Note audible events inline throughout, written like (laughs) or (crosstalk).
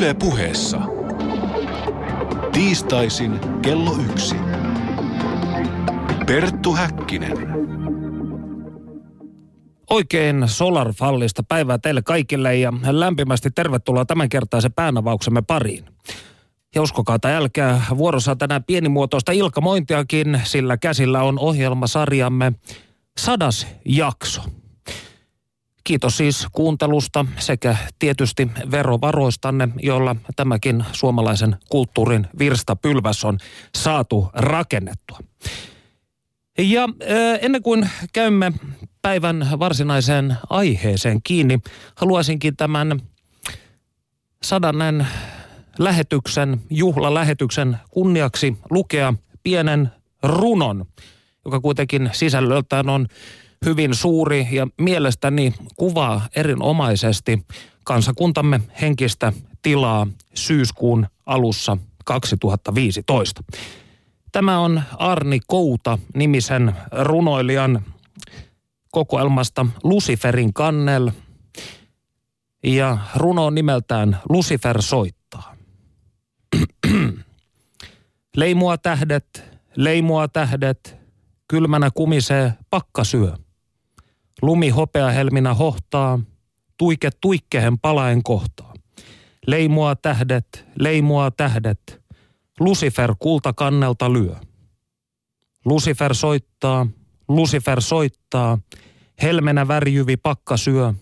Yle puheessa. Tiistaisin kello yksi. Perttu Häkkinen. Oikein Solarfallista päivää teille kaikille ja lämpimästi tervetuloa tämänkertaisen päänavauksemme pariin. Ja uskokaa tai älkää, vuorossa tänään pienimuotoista ilkamointiakin, sillä käsillä on ohjelmasarjamme sadas jakso. Kiitos siis kuuntelusta sekä tietysti verovaroistanne, joilla tämäkin suomalaisen kulttuurin virstapylväs on saatu rakennettua. Ja ennen kuin käymme päivän varsinaiseen aiheeseen kiinni, haluaisinkin tämän sadannen lähetyksen, juhlalähetyksen kunniaksi lukea pienen runon, joka kuitenkin sisällöltään on hyvin suuri ja mielestäni kuvaa erinomaisesti kansakuntamme henkistä tilaa syyskuun alussa 2015. Tämä on Arni Kouta nimisen runoilijan kokoelmasta Luciferin kannel. Ja runo on nimeltään Lucifer soittaa. (clears throat) leimua tähdet, leimua tähdet, kylmänä kumisee pakkasyö. Lumi hopeahelminä hohtaa, tuike tuikkehen palaen kohtaa. Leimua tähdet, leimua tähdet, Lucifer kultakannelta lyö. Lucifer soittaa, Lucifer soittaa, helmenä värjyvi pakka syö,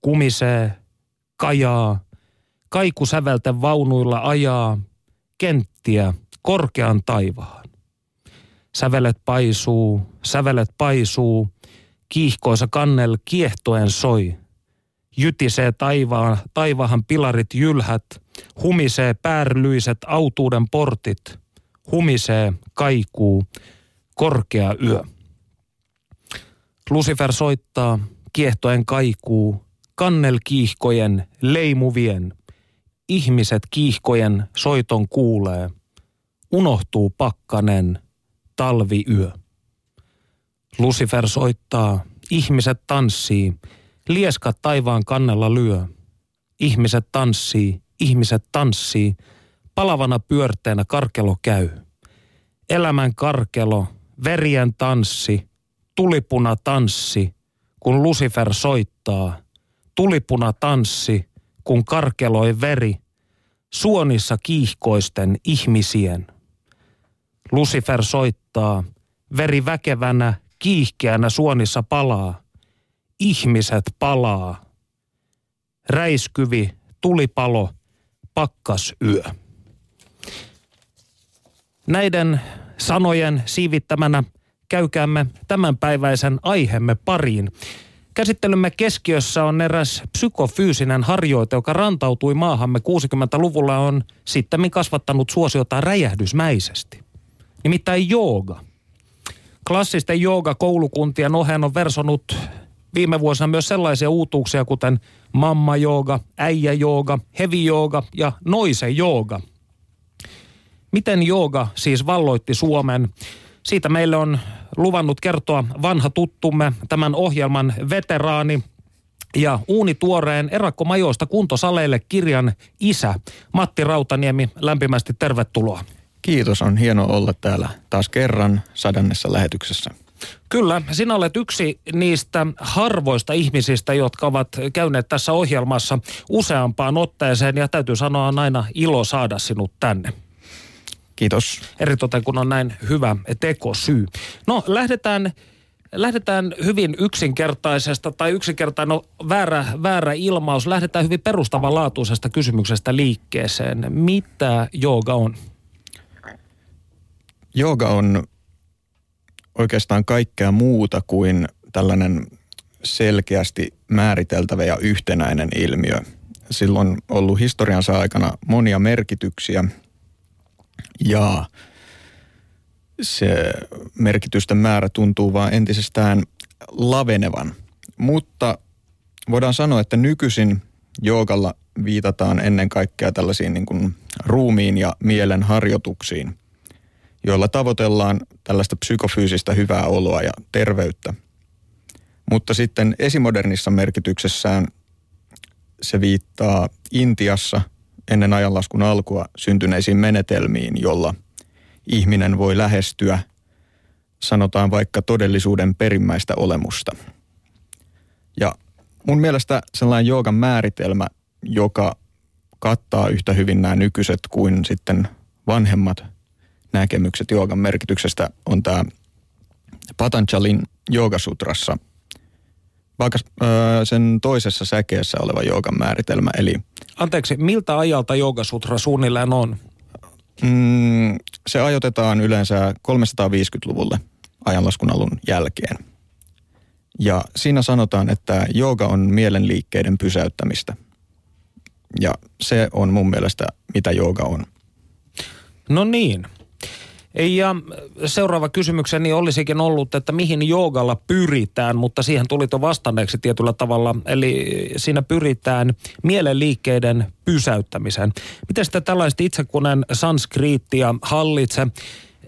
kumisee, kajaa, kaiku sävelten vaunuilla ajaa, kenttiä korkean taivaan. Sävelet paisuu, sävelet paisuu, kiihkoisa kannel kiehtoen soi. Jytisee taivaan, taivahan pilarit jylhät, humisee päärlyiset autuuden portit, humisee, kaikuu, korkea yö. Lucifer soittaa, kiehtoen kaikuu, kannel kiihkojen, leimuvien. Ihmiset kiihkojen soiton kuulee. Unohtuu pakkanen, talviyö. Lucifer soittaa, ihmiset tanssii, lieskat taivaan kannella lyö. Ihmiset tanssii, ihmiset tanssii, palavana pyörteenä karkelo käy. Elämän karkelo, verien tanssi, tulipuna tanssi, kun Lucifer soittaa. Tulipuna tanssi, kun karkeloi veri, suonissa kiihkoisten ihmisien. Lucifer soittaa, veri väkevänä, kiihkeänä suonissa palaa. Ihmiset palaa. Räiskyvi, tulipalo, pakkasyö. Näiden sanojen siivittämänä käykäämme tämänpäiväisen aiheemme pariin. Käsittelymme keskiössä on eräs psykofyysinen harjoite, joka rantautui maahamme 60-luvulla on sitten kasvattanut suosiota räjähdysmäisesti. Nimittäin jooga. Klassisten jooga-koulukuntien oheen on versonut viime vuosina myös sellaisia uutuuksia kuten mamma jooga, äijä jooga, hevi jooga ja noise jooga. Miten jooga siis valloitti Suomen? Siitä meille on luvannut kertoa vanha tuttumme, tämän ohjelman veteraani ja uunituoreen erakkomajoista kuntosaleille kirjan isä Matti Rautaniemi. Lämpimästi tervetuloa. Kiitos, on hieno olla täällä taas kerran sadannessa lähetyksessä. Kyllä, sinä olet yksi niistä harvoista ihmisistä, jotka ovat käyneet tässä ohjelmassa useampaan otteeseen ja täytyy sanoa on aina ilo saada sinut tänne. Kiitos. Eritoten kun on näin hyvä tekosyy. No lähdetään, lähdetään hyvin yksinkertaisesta tai yksinkertainen no, väärä, väärä ilmaus. Lähdetään hyvin perustavanlaatuisesta kysymyksestä liikkeeseen. Mitä jooga on? Jooga on oikeastaan kaikkea muuta kuin tällainen selkeästi määriteltävä ja yhtenäinen ilmiö. Silloin on ollut historiansa aikana monia merkityksiä ja se merkitysten määrä tuntuu vaan entisestään lavenevan. Mutta voidaan sanoa, että nykyisin joogalla viitataan ennen kaikkea tällaisiin niin kuin ruumiin ja mielen harjoituksiin, joilla tavoitellaan tällaista psykofyysistä hyvää oloa ja terveyttä. Mutta sitten esimodernissa merkityksessään se viittaa Intiassa ennen ajanlaskun alkua syntyneisiin menetelmiin, jolla ihminen voi lähestyä, sanotaan vaikka todellisuuden perimmäistä olemusta. Ja mun mielestä sellainen joogan määritelmä, joka kattaa yhtä hyvin nämä nykyiset kuin sitten vanhemmat näkemykset joogan merkityksestä, on tämä Patanjalin joogasutrassa vaikka sen toisessa säkeessä oleva joogan määritelmä. Eli, Anteeksi, miltä ajalta joogasutra suunnilleen on? Mm, se ajoitetaan yleensä 350-luvulle ajanlaskun alun jälkeen. Ja siinä sanotaan, että jooga on mielenliikkeiden pysäyttämistä. Ja se on mun mielestä, mitä jooga on. No niin. Ja seuraava kysymykseni olisikin ollut, että mihin joogalla pyritään, mutta siihen tuli jo vastanneeksi tietyllä tavalla. Eli siinä pyritään mielenliikkeiden pysäyttämiseen. Miten sitä tällaiset itse kun sanskriittia hallitse,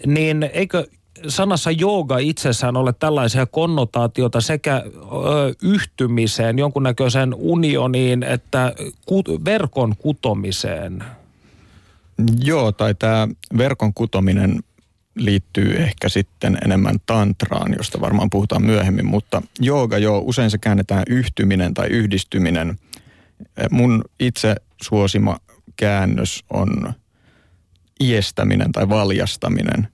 niin eikö sanassa jooga itsessään ole tällaisia konnotaatioita sekä ö, yhtymiseen, jonkunnäköiseen unioniin, että kut, verkon kutomiseen? Joo, tai tämä verkon kutominen liittyy ehkä sitten enemmän tantraan, josta varmaan puhutaan myöhemmin, mutta jooga joo, usein se käännetään yhtyminen tai yhdistyminen. Mun itse suosima käännös on iestäminen tai valjastaminen,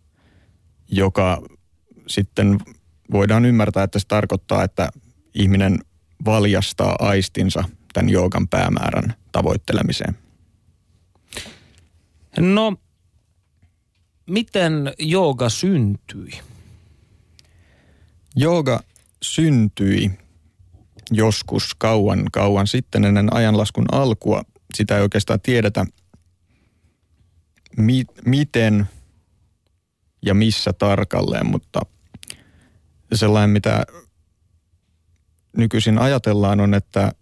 joka sitten voidaan ymmärtää, että se tarkoittaa, että ihminen valjastaa aistinsa tämän joogan päämäärän tavoittelemiseen. No, miten jooga syntyi? Jooga syntyi joskus kauan kauan sitten ennen ajanlaskun alkua. Sitä ei oikeastaan tiedetä, mi- miten ja missä tarkalleen, mutta sellainen, mitä nykyisin ajatellaan on, että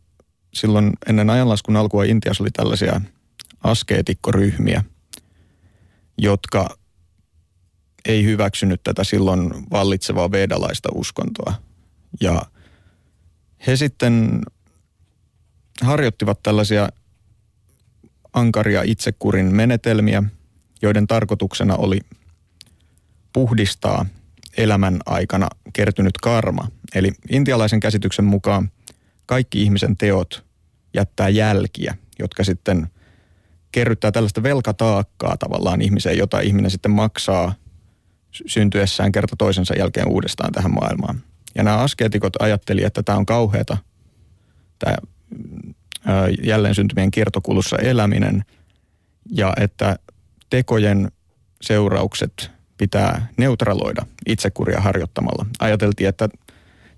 silloin ennen ajanlaskun alkua Intiassa oli tällaisia askeetikkoryhmiä, jotka ei hyväksynyt tätä silloin vallitsevaa vedalaista uskontoa. Ja he sitten harjoittivat tällaisia ankaria itsekurin menetelmiä, joiden tarkoituksena oli puhdistaa elämän aikana kertynyt karma. Eli intialaisen käsityksen mukaan kaikki ihmisen teot jättää jälkiä, jotka sitten kerryttää tällaista velkataakkaa tavallaan ihmiseen, jota ihminen sitten maksaa – syntyessään kerta toisensa jälkeen uudestaan tähän maailmaan. Ja nämä askeetikot ajatteli, että tämä on kauheata, tämä jälleen syntymien kiertokulussa eläminen, ja että tekojen seuraukset pitää neutraloida itsekuria harjoittamalla. Ajateltiin, että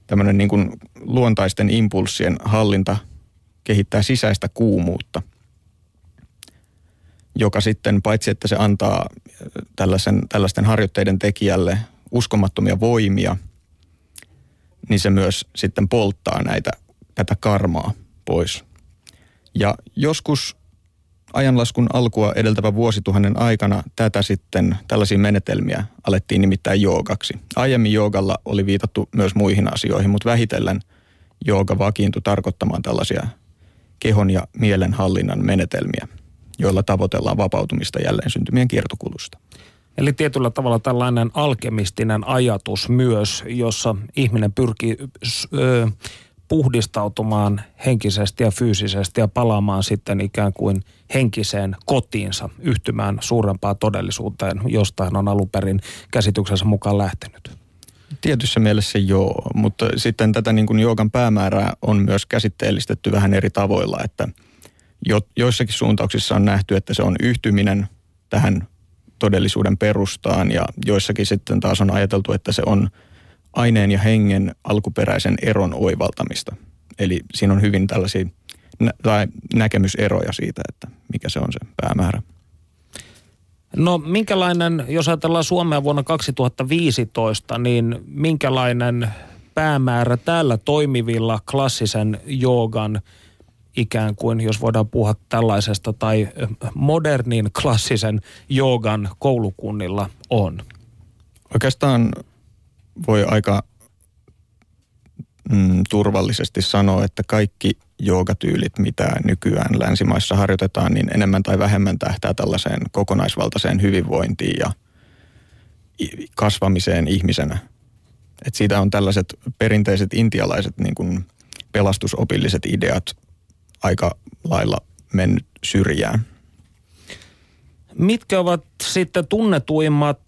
tämmöinen niin kuin luontaisten impulssien hallinta kehittää sisäistä kuumuutta – joka sitten paitsi, että se antaa äh, tällaisen, tällaisten harjoitteiden tekijälle uskomattomia voimia, niin se myös sitten polttaa näitä, tätä karmaa pois. Ja joskus ajanlaskun alkua edeltävän vuosituhannen aikana tätä sitten, tällaisia menetelmiä alettiin nimittäin joogaksi. Aiemmin joogalla oli viitattu myös muihin asioihin, mutta vähitellen jooga vakiintui tarkoittamaan tällaisia kehon ja mielen hallinnan menetelmiä – joilla tavoitellaan vapautumista jälleen syntymien kiertokulusta. Eli tietyllä tavalla tällainen alkemistinen ajatus myös, jossa ihminen pyrkii ö, puhdistautumaan henkisesti ja fyysisesti ja palaamaan sitten ikään kuin henkiseen kotiinsa, yhtymään suurempaan todellisuuteen, jostain on alun perin käsityksensä mukaan lähtenyt. Tietyssä mielessä joo, mutta sitten tätä niin kuin joogan päämäärää on myös käsitteellistetty vähän eri tavoilla, että – jo, joissakin suuntauksissa on nähty, että se on yhtyminen tähän todellisuuden perustaan ja joissakin sitten taas on ajateltu, että se on aineen ja hengen alkuperäisen eron oivaltamista. Eli siinä on hyvin tällaisia nä- tai näkemyseroja siitä, että mikä se on se päämäärä. No minkälainen, jos ajatellaan Suomea vuonna 2015, niin minkälainen päämäärä täällä toimivilla klassisen joogan – ikään kuin, jos voidaan puhua tällaisesta, tai modernin klassisen joogan koulukunnilla on? Oikeastaan voi aika mm, turvallisesti sanoa, että kaikki joogatyylit, mitä nykyään länsimaissa harjoitetaan, niin enemmän tai vähemmän tähtää tällaiseen kokonaisvaltaiseen hyvinvointiin ja kasvamiseen ihmisenä. Et siitä on tällaiset perinteiset intialaiset niin kuin pelastusopilliset ideat aika lailla mennyt syrjään. Mitkä ovat sitten tunnetuimmat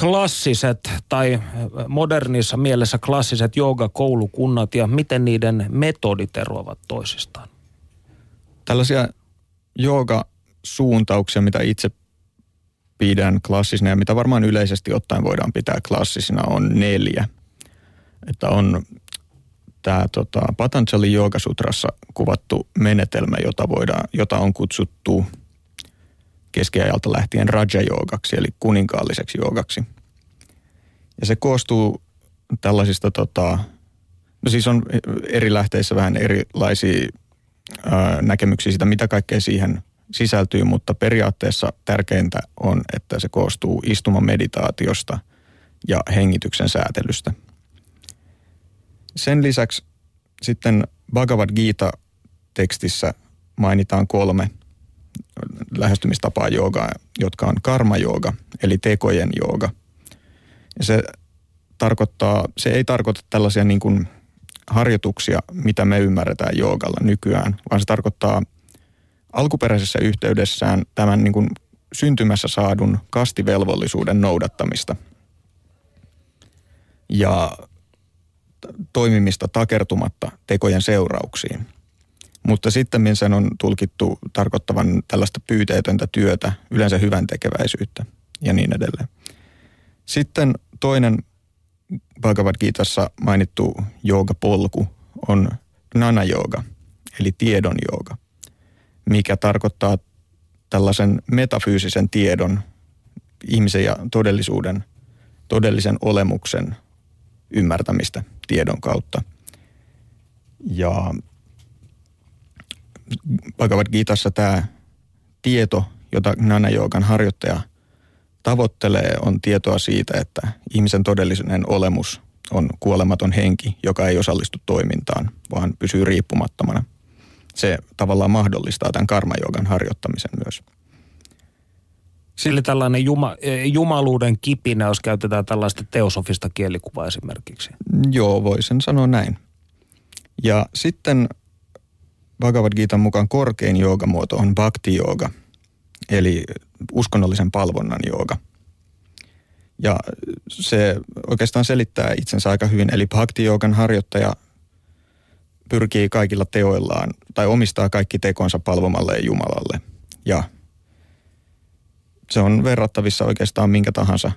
klassiset tai modernissa mielessä klassiset joogakoulukunnat ja miten niiden metodit eroavat toisistaan? Tällaisia jooga-suuntauksia, mitä itse pidän klassisina ja mitä varmaan yleisesti ottaen voidaan pitää klassisina, on neljä. Että on tämä tota, Patanjali Sutrassa kuvattu menetelmä, jota, voidaan, jota on kutsuttu – keskiajalta lähtien raja-joogaksi, eli kuninkaalliseksi joogaksi. Ja se koostuu tällaisista, tota, no siis on eri lähteissä vähän erilaisia ää, näkemyksiä siitä, mitä kaikkea siihen sisältyy, mutta periaatteessa tärkeintä on, että se koostuu istumameditaatiosta ja hengityksen säätelystä. Sen lisäksi sitten Bhagavad Gita-tekstissä mainitaan kolme – lähestymistapaa joogaa, jotka on karma-jooga, eli tekojen jooga. Ja se tarkoittaa, se ei tarkoita tällaisia niin kuin harjoituksia, mitä me ymmärretään joogalla nykyään, vaan se tarkoittaa alkuperäisessä yhteydessään tämän niin kuin syntymässä saadun kastivelvollisuuden noudattamista ja toimimista takertumatta tekojen seurauksiin. Mutta sitten sen on tulkittu tarkoittavan tällaista pyyteetöntä työtä, yleensä hyvän tekeväisyyttä ja niin edelleen. Sitten toinen Bhagavad Gitassa mainittu joogapolku on nana jooga, eli tiedon jooga, mikä tarkoittaa tällaisen metafyysisen tiedon, ihmisen ja todellisuuden, todellisen olemuksen ymmärtämistä tiedon kautta. Ja Bhagavad Gitassa tämä tieto, jota Nana Joogan harjoittaja tavoittelee, on tietoa siitä, että ihmisen todellinen olemus on kuolematon henki, joka ei osallistu toimintaan, vaan pysyy riippumattomana. Se tavallaan mahdollistaa tämän karmajoogan harjoittamisen myös. Sillä tällainen juma, jumaluuden kipinä, jos käytetään tällaista teosofista kielikuvaa esimerkiksi. Joo, voisin sanoa näin. Ja sitten Bhagavad Gita mukaan korkein joogamuoto on bhakti jooga, eli uskonnollisen palvonnan jooga. Ja se oikeastaan selittää itsensä aika hyvin, eli bhakti joogan harjoittaja pyrkii kaikilla teoillaan tai omistaa kaikki tekonsa palvomalle Jumalalle. Ja se on verrattavissa oikeastaan minkä tahansa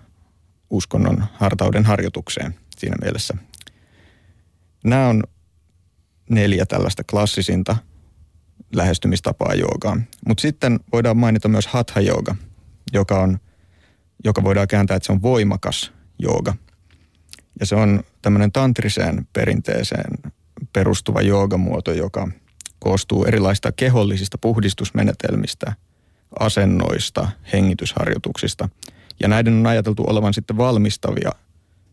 uskonnon hartauden harjoitukseen siinä mielessä. Nämä on neljä tällaista klassisinta lähestymistapaa joogaan. Mutta sitten voidaan mainita myös hatha jooga, joka, on, joka voidaan kääntää, että se on voimakas jooga. Ja se on tämmöinen tantriseen perinteeseen perustuva joogamuoto, joka koostuu erilaisista kehollisista puhdistusmenetelmistä, asennoista, hengitysharjoituksista. Ja näiden on ajateltu olevan sitten valmistavia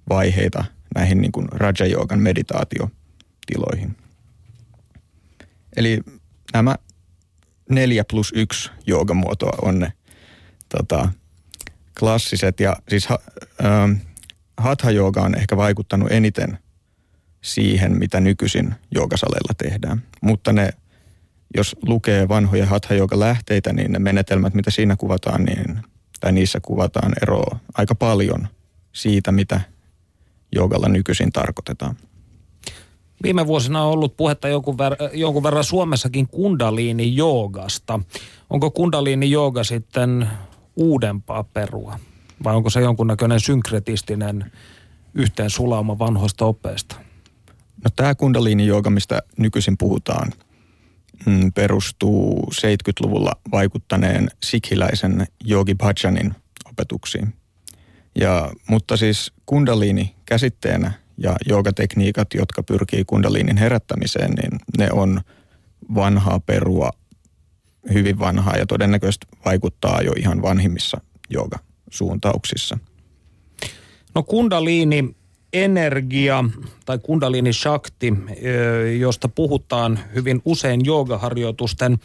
vaiheita näihin niin kuin Raja-joogan meditaatiotiloihin. Eli nämä neljä plus yksi joogamuotoa on ne tota, klassiset. Ja siis ha, ähm, hatha on ehkä vaikuttanut eniten siihen, mitä nykyisin joogasaleilla tehdään. Mutta ne, jos lukee vanhoja hatha lähteitä, niin ne menetelmät, mitä siinä kuvataan, niin, tai niissä kuvataan eroa aika paljon siitä, mitä joogalla nykyisin tarkoitetaan. Viime vuosina on ollut puhetta jonkun, ver- jonkun verran Suomessakin kundaliini joogasta. Onko kundaliini jooga sitten uudempaa perua? Vai onko se jonkunnäköinen synkretistinen yhteen sulauma vanhoista oppeista? No tämä kundaliini jooga, mistä nykyisin puhutaan, perustuu 70-luvulla vaikuttaneen sikhiläisen Yogi Bhajanin opetuksiin. Ja, mutta siis kundaliini käsitteenä – ja joogatekniikat, jotka pyrkii kundaliinin herättämiseen, niin ne on vanhaa perua, hyvin vanhaa ja todennäköisesti vaikuttaa jo ihan vanhimmissa joogasuuntauksissa. No kundaliini energia tai kundalini shakti, josta puhutaan hyvin usein joogaharjoitusten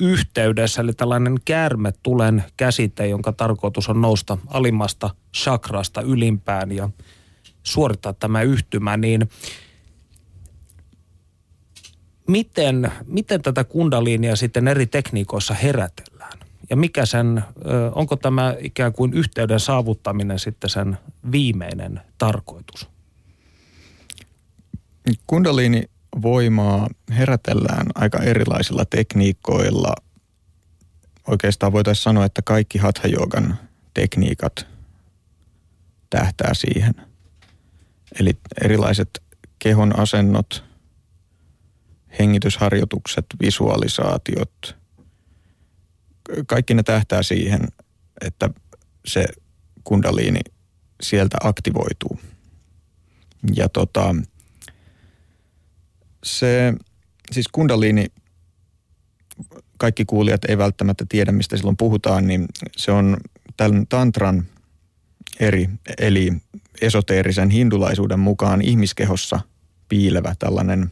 yhteydessä, eli tällainen käärmetulen käsite, jonka tarkoitus on nousta alimmasta chakrasta ylimpään ja suorittaa tämä yhtymä, niin miten, miten tätä kundaliinia sitten eri tekniikoissa herätellään? Ja mikä sen, onko tämä ikään kuin yhteyden saavuttaminen sitten sen viimeinen tarkoitus? Kundaliini voimaa herätellään aika erilaisilla tekniikoilla. Oikeastaan voitaisiin sanoa, että kaikki hatha tekniikat tähtää siihen. Eli erilaiset kehon asennot, hengitysharjoitukset, visualisaatiot, kaikki ne tähtää siihen, että se kundaliini sieltä aktivoituu. Ja tota, se, siis kundaliini, kaikki kuulijat ei välttämättä tiedä, mistä silloin puhutaan, niin se on tämän tantran eri, eli esoteerisen hindulaisuuden mukaan ihmiskehossa piilevä tällainen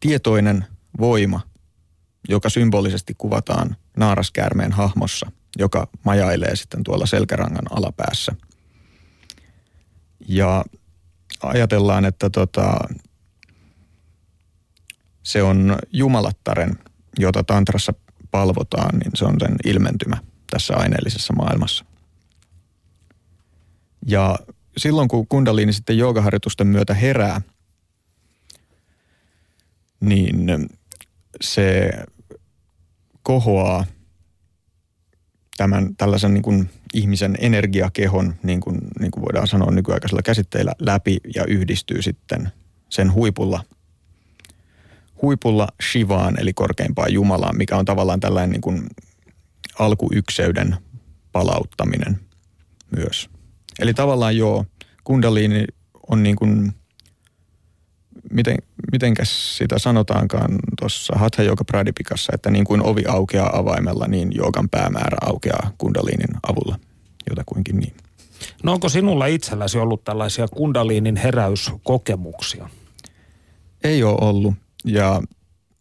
tietoinen voima, joka symbolisesti kuvataan naaraskäärmeen hahmossa, joka majailee sitten tuolla selkärangan alapäässä. Ja ajatellaan, että tota, se on jumalattaren, jota tantrassa palvotaan, niin se on sen ilmentymä tässä aineellisessa maailmassa. Ja silloin kun kundaliini sitten joogaharjoitusten myötä herää, niin se kohoaa tämän tällaisen niin kuin ihmisen energiakehon, niin kuin, niin kuin voidaan sanoa nykyaikaisella käsitteillä, läpi ja yhdistyy sitten sen huipulla, huipulla Shivaan, eli korkeimpaan Jumalaan, mikä on tavallaan tällainen niin kuin alkuykseyden palauttaminen myös. Eli tavallaan joo, kundaliini on niin kuin, miten, mitenkäs sitä sanotaankaan tuossa Hatha Yoga Pradipikassa, että niin kuin ovi aukeaa avaimella, niin joogan päämäärä aukeaa kundaliinin avulla, jotakuinkin niin. No onko sinulla itselläsi ollut tällaisia kundaliinin heräyskokemuksia? Ei ole ollut ja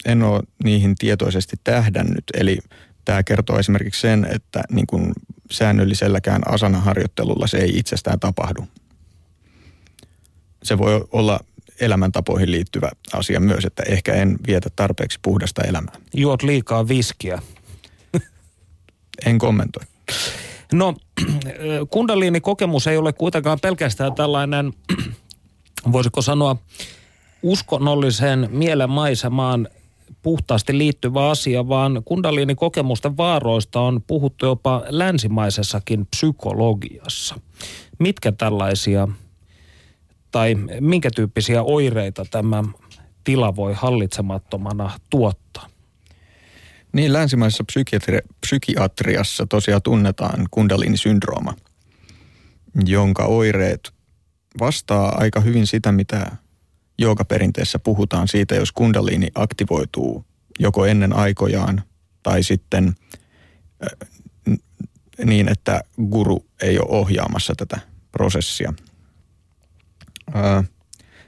en ole niihin tietoisesti tähdännyt. Eli tämä kertoo esimerkiksi sen, että niin kuin säännölliselläkään asanaharjoittelulla se ei itsestään tapahdu. Se voi olla elämäntapoihin liittyvä asia myös, että ehkä en vietä tarpeeksi puhdasta elämää. Juot liikaa viskiä. en kommentoi. No, (clears throat) kundaliini-kokemus ei ole kuitenkaan pelkästään tällainen, (clears throat) voisiko sanoa, uskonnollisen mielen maisemaan puhtaasti liittyvä asia, vaan kundaliini-kokemusten vaaroista on puhuttu jopa länsimaisessakin psykologiassa. Mitkä tällaisia tai minkä tyyppisiä oireita tämä tila voi hallitsemattomana tuottaa? Niin, länsimaisessa psykiatri- psykiatriassa tosiaan tunnetaan kundaliini-syndrooma, jonka oireet vastaa aika hyvin sitä, mitä joogaperinteessä puhutaan siitä, jos kundaliini aktivoituu joko ennen aikojaan tai sitten niin, että guru ei ole ohjaamassa tätä prosessia.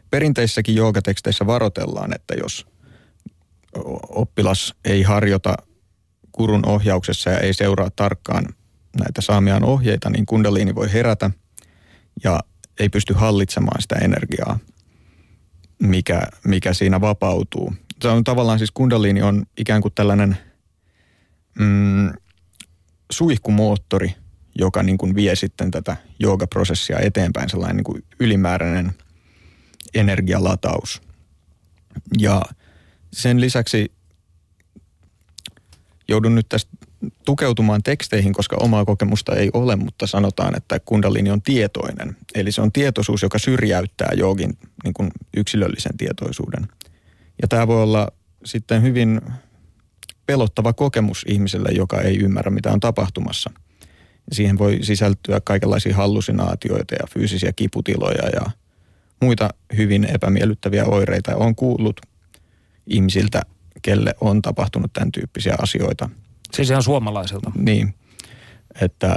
Perinteissäkin joogateksteissä varoitellaan, että jos oppilas ei harjoita gurun ohjauksessa ja ei seuraa tarkkaan näitä saamiaan ohjeita, niin kundaliini voi herätä ja ei pysty hallitsemaan sitä energiaa – mikä, mikä siinä vapautuu. Se on tavallaan siis kundaliini on ikään kuin tällainen mm, suihkumoottori, joka niin kuin vie sitten tätä joogaprosessia eteenpäin, sellainen niin kuin ylimääräinen energialataus. Ja sen lisäksi joudun nyt tästä tukeutumaan teksteihin, koska omaa kokemusta ei ole, mutta sanotaan, että kundalini on tietoinen. Eli se on tietoisuus, joka syrjäyttää joogin niin kuin yksilöllisen tietoisuuden. Ja tämä voi olla sitten hyvin pelottava kokemus ihmiselle, joka ei ymmärrä, mitä on tapahtumassa. Siihen voi sisältyä kaikenlaisia hallusinaatioita ja fyysisiä kiputiloja ja muita hyvin epämiellyttäviä oireita. Olen kuullut ihmisiltä, kelle on tapahtunut tämän tyyppisiä asioita – Siis ihan suomalaisilta. Niin, että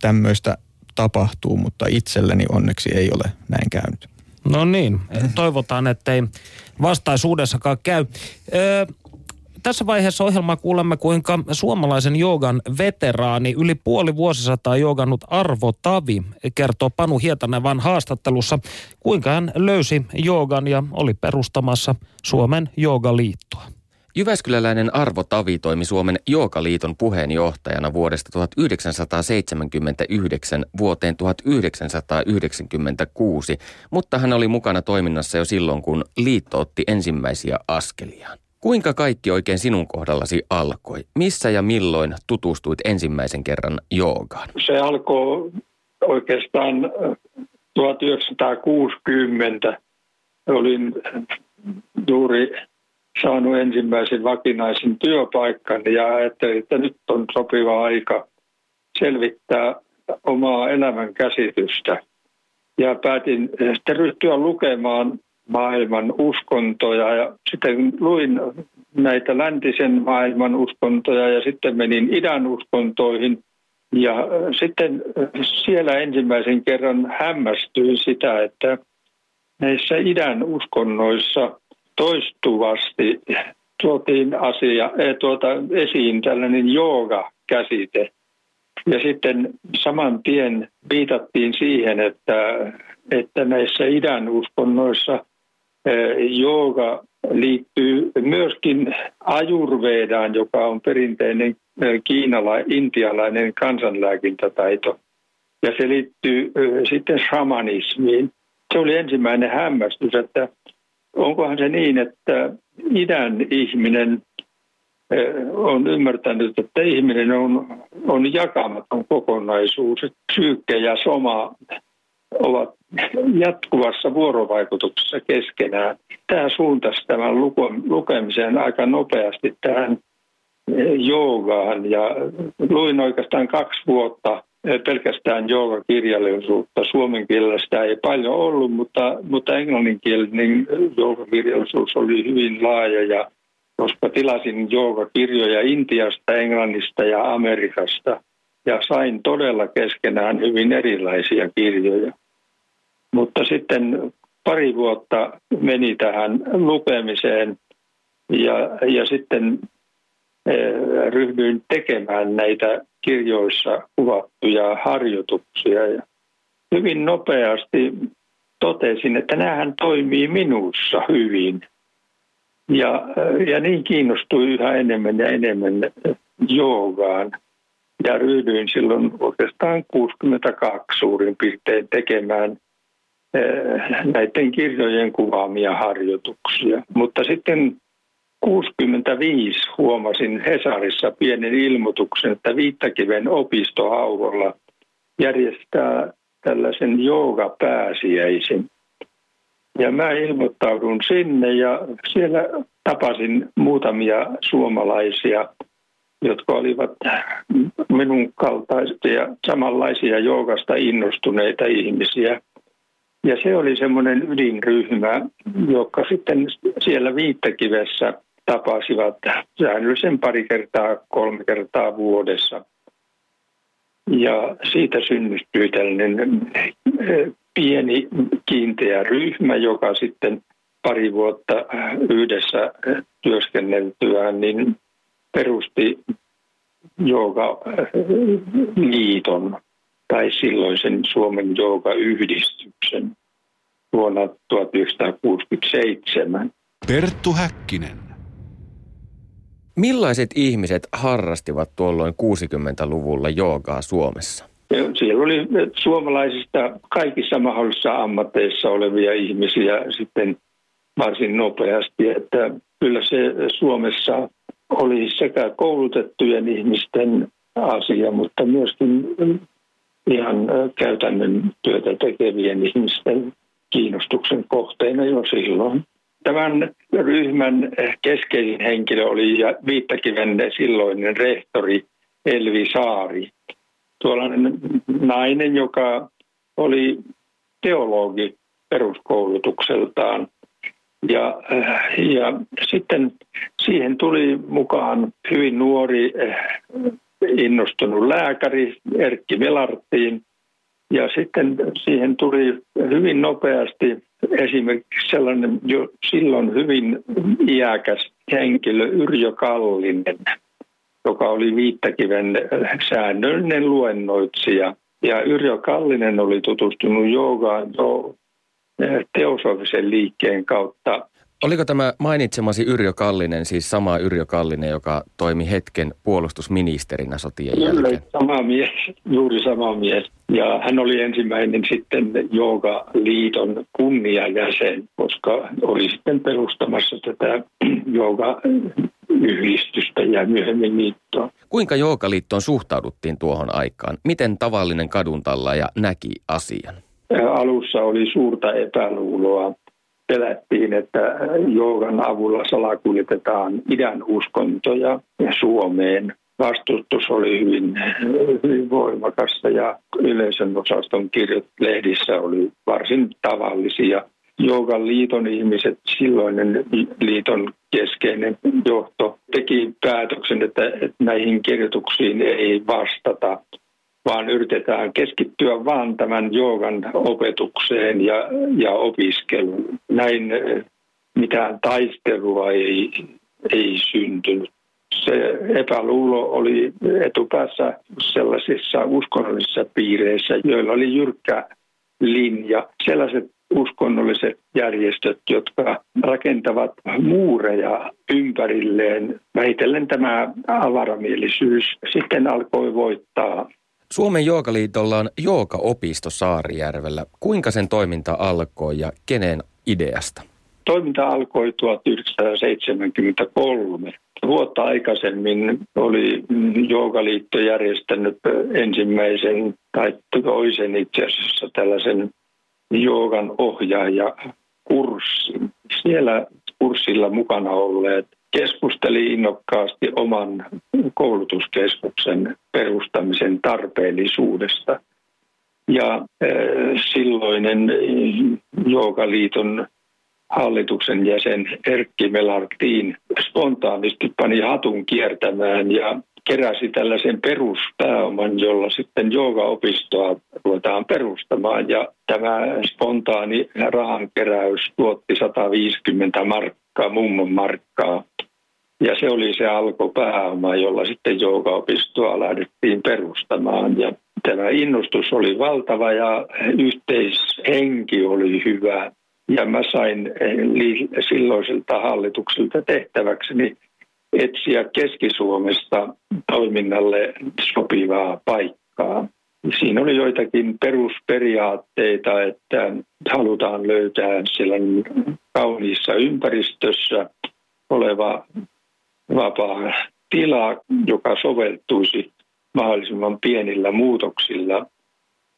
tämmöistä tapahtuu, mutta itselleni onneksi ei ole näin käynyt. No niin, toivotaan, ettei vastaisuudessakaan käy. Öö, tässä vaiheessa ohjelmaa kuulemme, kuinka suomalaisen joogan veteraani, yli puoli vuosisataa joogannut Arvo Tavi, kertoo Panu Hietanevan haastattelussa, kuinka hän löysi joogan ja oli perustamassa Suomen joogaliittoa. Jyväskyläläinen Arvo Tavi toimi Suomen Jookaliiton puheenjohtajana vuodesta 1979 vuoteen 1996, mutta hän oli mukana toiminnassa jo silloin, kun liitto otti ensimmäisiä askeliaan. Kuinka kaikki oikein sinun kohdallasi alkoi? Missä ja milloin tutustuit ensimmäisen kerran joogaan? Se alkoi oikeastaan 1960. Olin juuri saanut ensimmäisen vakinaisen työpaikan ja ajattelin, että nyt on sopiva aika selvittää omaa elämän käsitystä. Ja päätin sitten ryhtyä lukemaan maailman uskontoja ja sitten luin näitä läntisen maailman uskontoja ja sitten menin idän uskontoihin ja sitten siellä ensimmäisen kerran hämmästyin sitä, että näissä idän uskonnoissa toistuvasti tuotiin asia, eh, tuota, esiin tällainen jooga-käsite. Ja sitten saman tien viitattiin siihen, että, että näissä idän uskonnoissa jooga liittyy myöskin ajurvedaan, joka on perinteinen kiinala, intialainen kansanlääkintätaito. Ja se liittyy sitten shamanismiin. Se oli ensimmäinen hämmästys, että onkohan se niin, että idän ihminen on ymmärtänyt, että ihminen on, on jakamaton kokonaisuus. Psyykke ja soma ovat jatkuvassa vuorovaikutuksessa keskenään. Tämä suuntasi tämän lukemisen aika nopeasti tähän joogaan ja luin oikeastaan kaksi vuotta pelkästään joogakirjallisuutta. Suomen kielellä sitä ei paljon ollut, mutta, mutta englanninkielinen joogakirjallisuus oli hyvin laaja ja koska tilasin joogakirjoja Intiasta, Englannista ja Amerikasta ja sain todella keskenään hyvin erilaisia kirjoja. Mutta sitten pari vuotta meni tähän lukemiseen ja, ja sitten eh, ryhdyin tekemään näitä kirjoissa kuvattuja harjoituksia. Ja hyvin nopeasti totesin, että näähän toimii minussa hyvin. Ja, ja niin kiinnostui yhä enemmän ja enemmän joogaan. Ja ryhdyin silloin oikeastaan 62 suurin piirtein tekemään eh, näiden kirjojen kuvaamia harjoituksia. Mutta sitten 65 huomasin Hesarissa pienen ilmoituksen, että Viittakiven opistohaudolla järjestää tällaisen joogapääsiäisen. Ja mä ilmoittaudun sinne ja siellä tapasin muutamia suomalaisia, jotka olivat minun kaltaisia samanlaisia joogasta innostuneita ihmisiä. Ja se oli semmoinen ydinryhmä, joka sitten siellä Viittakivessä tapasivat säännöllisen pari kertaa, kolme kertaa vuodessa. Ja siitä synnystyi tällainen eh, pieni kiinteä ryhmä, joka sitten pari vuotta yhdessä työskenneltyään niin perusti liiton tai silloisen Suomen yhdistyksen vuonna 1967. Perttu Häkkinen. Millaiset ihmiset harrastivat tuolloin 60-luvulla joogaa Suomessa? Siellä oli suomalaisista kaikissa mahdollisissa ammatteissa olevia ihmisiä sitten varsin nopeasti, että kyllä se Suomessa oli sekä koulutettujen ihmisten asia, mutta myöskin ihan käytännön työtä tekevien ihmisten kiinnostuksen kohteena jo silloin. Tämän ryhmän keskeisin henkilö oli Viittakiven silloinen rehtori Elvi Saari. Tuollainen nainen, joka oli teologi peruskoulutukseltaan. Ja, ja sitten siihen tuli mukaan hyvin nuori innostunut lääkäri Erkki Velarttiin, Ja sitten siihen tuli hyvin nopeasti esimerkiksi sellainen jo silloin hyvin iäkäs henkilö Yrjö Kallinen, joka oli Viittakiven säännöllinen luennoitsija. Ja Yrjö Kallinen oli tutustunut joogaan jo eh, teosofisen liikkeen kautta Oliko tämä mainitsemasi Yrjö Kallinen, siis sama Yrjö Kallinen, joka toimi hetken puolustusministerinä sotien Kyllä, jälkeen? sama mies, juuri sama mies. Ja hän oli ensimmäinen sitten Jooga-liiton kunniajäsen, koska oli sitten perustamassa tätä Jooga-yhdistystä ja myöhemmin liittoa. Kuinka Joogaliittoon suhtauduttiin tuohon aikaan? Miten tavallinen kaduntallaaja näki asian? Alussa oli suurta epäluuloa pelättiin, että joogan avulla salakuljetetaan idän uskontoja Suomeen. Vastustus oli hyvin, hyvin voimakasta ja yleisön osaston kirjat lehdissä oli varsin tavallisia. Joogan liiton ihmiset, silloinen liiton keskeinen johto teki päätöksen, että näihin kirjoituksiin ei vastata vaan yritetään keskittyä vaan tämän joogan opetukseen ja, ja opiskeluun. Näin mitään taistelua ei, ei syntynyt. Se epäluulo oli etupäässä sellaisissa uskonnollisissa piireissä, joilla oli jyrkkä linja. Sellaiset uskonnolliset järjestöt, jotka rakentavat muureja ympärilleen. Vähitellen tämä avaramielisyys sitten alkoi voittaa Suomen Jookaliitolla on Jooga-opisto Saarijärvellä. Kuinka sen toiminta alkoi ja kenen ideasta? Toiminta alkoi 1973. Vuotta aikaisemmin oli Joogaliitto järjestänyt ensimmäisen tai toisen itse asiassa tällaisen joogan ohjaajakurssin. Siellä kurssilla mukana olleet keskusteli innokkaasti oman koulutuskeskuksen perustamisen tarpeellisuudesta. Ja äh, silloinen Joogaliiton hallituksen jäsen Erkki Melartin spontaanisti pani hatun kiertämään ja keräsi tällaisen peruspääoman, jolla sitten joogaopistoa ruvetaan perustamaan. Ja tämä spontaani rahankeräys tuotti 150 markkaa, mummon markkaa. Ja se oli se alkupääoma, jolla sitten joogaopistoa lähdettiin perustamaan. Ja tämä innostus oli valtava ja yhteishenki oli hyvä. Ja mä sain eh, silloiselta hallitukselta tehtäväkseni etsiä Keski-Suomesta toiminnalle sopivaa paikkaa. Siinä oli joitakin perusperiaatteita, että halutaan löytää siellä kauniissa ympäristössä oleva vapaa tila, joka soveltuisi mahdollisimman pienillä muutoksilla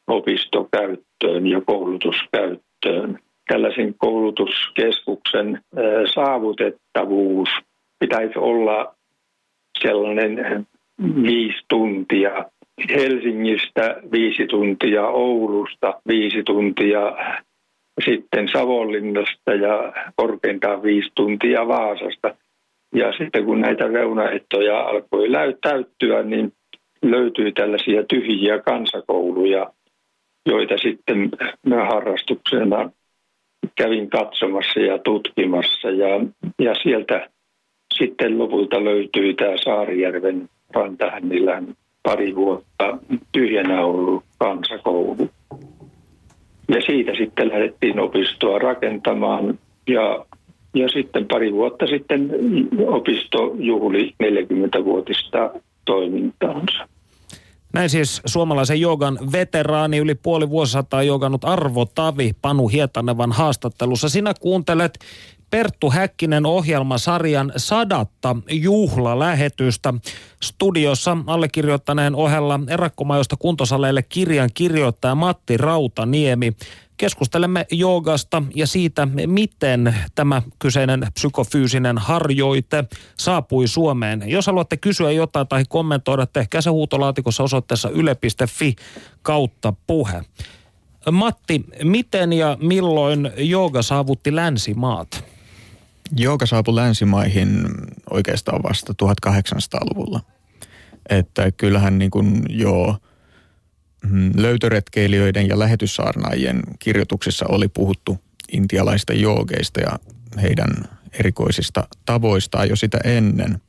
opistokäyttöön ja koulutuskäyttöön. Tällaisen koulutuskeskuksen saavutettavuus pitäisi olla sellainen viisi tuntia Helsingistä, viisi tuntia Oulusta, viisi tuntia sitten Savonlinnasta ja korkeintaan viisi tuntia Vaasasta. Ja sitten kun näitä reunaehtoja alkoi täyttyä, niin löytyi tällaisia tyhjiä kansakouluja, joita sitten mä harrastuksena kävin katsomassa ja tutkimassa. Ja, ja sieltä sitten lopulta löytyi tämä Saarijärven Rantahännilän pari vuotta tyhjänä ollut kansakoulu. Ja siitä sitten lähdettiin opistoa rakentamaan ja ja sitten pari vuotta sitten opisto juhli 40-vuotista toimintaansa. Näin siis suomalaisen joogan veteraani yli puoli vuosisataa joogannut Arvo Tavi Panu Hietanevan haastattelussa. Sinä kuuntelet Perttu Häkkinen ohjelmasarjan sadatta juhlalähetystä. Studiossa allekirjoittaneen ohella erakkomajosta kuntosaleille kirjan kirjoittaja Matti Rautaniemi. Keskustelemme joogasta ja siitä, miten tämä kyseinen psykofyysinen harjoite saapui Suomeen. Jos haluatte kysyä jotain tai kommentoida, tehkää se huutolaatikossa osoitteessa yle.fi kautta puhe. Matti, miten ja milloin jooga saavutti länsimaat? Jooga saapui länsimaihin oikeastaan vasta 1800-luvulla. Että kyllähän niin kuin jo mm, löytöretkeilijöiden ja lähetyssaarnaajien kirjoituksissa oli puhuttu intialaista joogeista ja heidän erikoisista tavoistaan jo sitä ennen.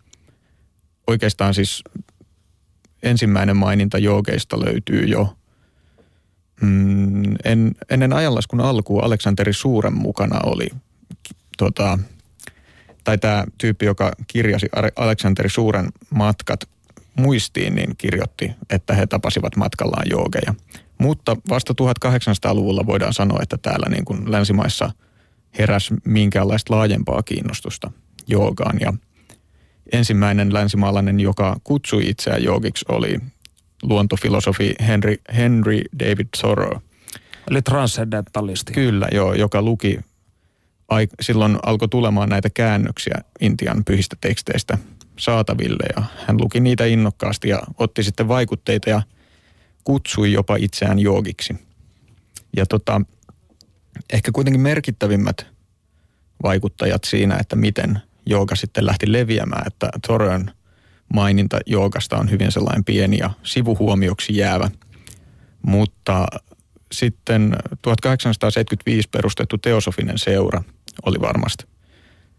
Oikeastaan siis ensimmäinen maininta joogeista löytyy jo mm, en, ennen ajanlaskun alkua Aleksanteri Suuren mukana oli tota, tai tämä tyyppi, joka kirjasi Aleksanteri Suuren matkat muistiin, niin kirjoitti, että he tapasivat matkallaan joogeja. Mutta vasta 1800-luvulla voidaan sanoa, että täällä niin kuin länsimaissa heräs minkäänlaista laajempaa kiinnostusta joogaan. Ja ensimmäinen länsimaalainen, joka kutsui itseään joogiksi, oli luontofilosofi Henry, Henry David Thoreau. Eli transcendentalisti. Kyllä, joo, joka luki, silloin alkoi tulemaan näitä käännöksiä Intian pyhistä teksteistä saataville ja hän luki niitä innokkaasti ja otti sitten vaikutteita ja kutsui jopa itseään joogiksi. Ja tota, ehkä kuitenkin merkittävimmät vaikuttajat siinä, että miten jooga sitten lähti leviämään, että Thoreaun maininta joogasta on hyvin sellainen pieni ja sivuhuomioksi jäävä. Mutta sitten 1875 perustettu teosofinen seura oli varmasti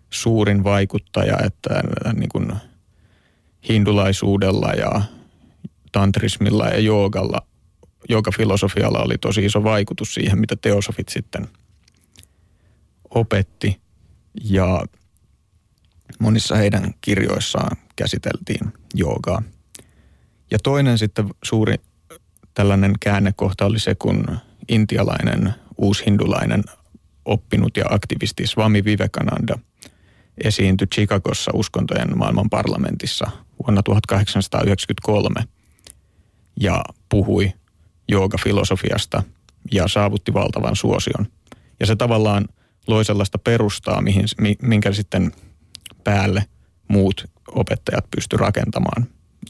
suurin vaikuttaja, että niin kuin hindulaisuudella ja tantrismilla ja joogalla, joogafilosofialla oli tosi iso vaikutus siihen, mitä teosofit sitten opetti. Ja monissa heidän kirjoissaan käsiteltiin joogaa. Ja toinen sitten suuri tällainen käännekohta oli se, kun intialainen uushindulainen oppinut ja aktivisti Swami Vivekananda esiintyi Chicagossa uskontojen maailman parlamentissa vuonna 1893 ja puhui joogafilosofiasta ja saavutti valtavan suosion. Ja se tavallaan loi sellaista perustaa, mihin, minkä sitten päälle muut opettajat pysty rakentamaan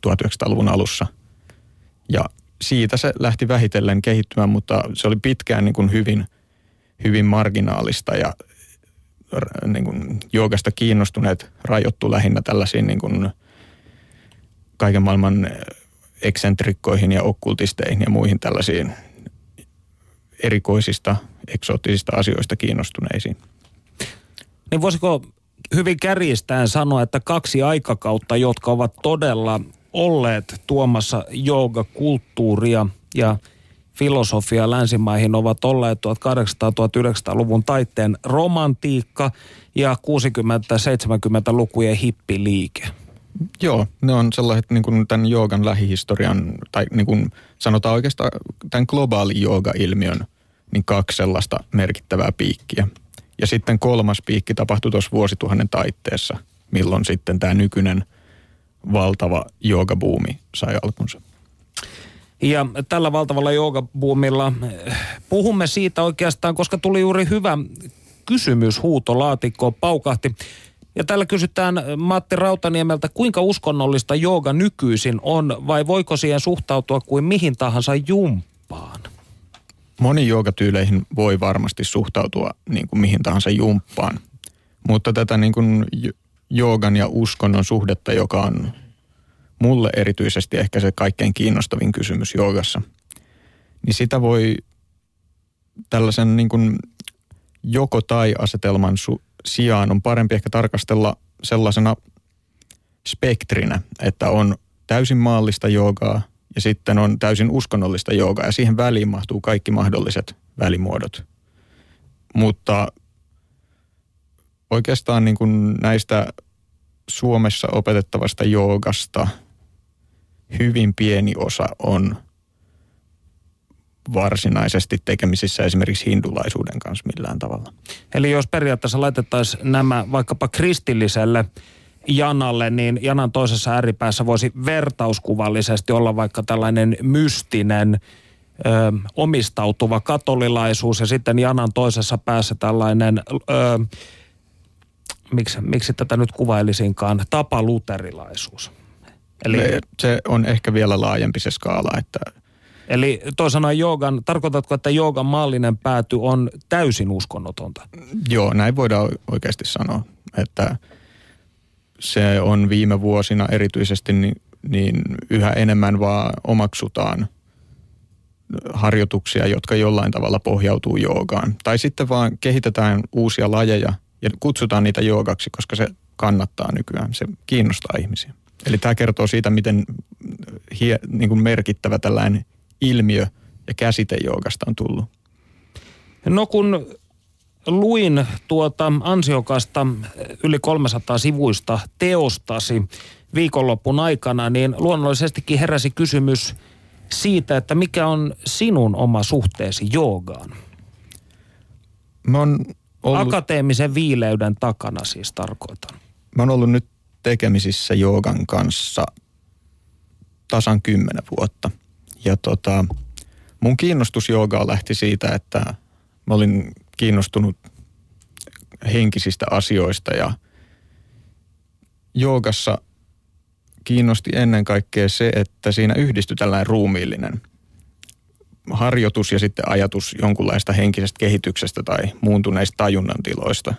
1900-luvun alussa. Ja siitä se lähti vähitellen kehittymään, mutta se oli pitkään niin kuin hyvin, hyvin marginaalista ja niin kuin joogasta kiinnostuneet rajoittu lähinnä tällaisiin niin kuin kaiken maailman eksentrikkoihin ja okkultisteihin ja muihin tällaisiin erikoisista, eksoottisista asioista kiinnostuneisiin. Niin voisiko hyvin kärjistäen sanoa, että kaksi aikakautta, jotka ovat todella olleet tuomassa joogakulttuuria ja filosofia länsimaihin ovat olleet 1800-1900-luvun taitteen romantiikka ja 60-70-lukujen hippiliike. Joo, ne on sellaiset niin kuin tämän joogan lähihistorian, tai niin kuin sanotaan oikeastaan tämän globaali jooga-ilmiön niin kaksi sellaista merkittävää piikkiä. Ja sitten kolmas piikki tapahtui tuossa vuosituhannen taitteessa, milloin sitten tämä nykyinen valtava joogabuumi sai alkunsa. Ja tällä valtavalla joogabuumilla eh, puhumme siitä oikeastaan, koska tuli juuri hyvä kysymys huutolaatikko paukahti. Ja tällä kysytään Matti Rautaniemeltä, kuinka uskonnollista jooga nykyisin on vai voiko siihen suhtautua kuin mihin tahansa jumppaan? Moni joogatyyleihin voi varmasti suhtautua niin kuin mihin tahansa jumppaan, mutta tätä niin kuin joogan ja uskonnon suhdetta, joka on mulle erityisesti ehkä se kaikkein kiinnostavin kysymys joogassa, niin sitä voi tällaisen niin kuin joko tai asetelman su- sijaan on parempi ehkä tarkastella sellaisena spektrinä, että on täysin maallista joogaa ja sitten on täysin uskonnollista joogaa ja siihen väliin mahtuu kaikki mahdolliset välimuodot. Mutta oikeastaan niin kuin näistä Suomessa opetettavasta joogasta hyvin pieni osa on varsinaisesti tekemisissä esimerkiksi hindulaisuuden kanssa millään tavalla. Eli jos periaatteessa laitettaisiin nämä vaikkapa kristilliselle janalle, niin janan toisessa ääripäässä voisi vertauskuvallisesti olla vaikka tällainen mystinen ö, omistautuva katolilaisuus ja sitten janan toisessa päässä tällainen, ö, miksi, miksi tätä nyt kuvailisinkaan, tapaluterilaisuus. Eli... Se on ehkä vielä laajempi se skaala, että Eli toisaalta joogan, tarkoitatko, että joogan maallinen pääty on täysin uskonnotonta? Joo, näin voidaan oikeasti sanoa, että se on viime vuosina erityisesti niin, niin yhä enemmän vaan omaksutaan harjoituksia, jotka jollain tavalla pohjautuu joogaan. Tai sitten vaan kehitetään uusia lajeja ja kutsutaan niitä joogaksi, koska se kannattaa nykyään. Se kiinnostaa ihmisiä. Eli tämä kertoo siitä, miten hie, niin kuin merkittävä tällainen ilmiö ja käsite joogasta on tullut. No kun luin tuota ansiokasta yli 300 sivuista teostasi viikonloppun aikana, niin luonnollisestikin heräsi kysymys siitä, että mikä on sinun oma suhteesi joogaan? Mä oon ollut, Akateemisen viileyden takana siis tarkoitan. mä oon ollut nyt tekemisissä joogan kanssa tasan kymmenen vuotta. Ja tota, mun kiinnostus joogaan lähti siitä, että mä olin kiinnostunut henkisistä asioista ja joogassa kiinnosti ennen kaikkea se, että siinä yhdistyi tällainen ruumiillinen harjoitus ja sitten ajatus jonkunlaista henkisestä kehityksestä tai muuntuneista tajunnan tiloista.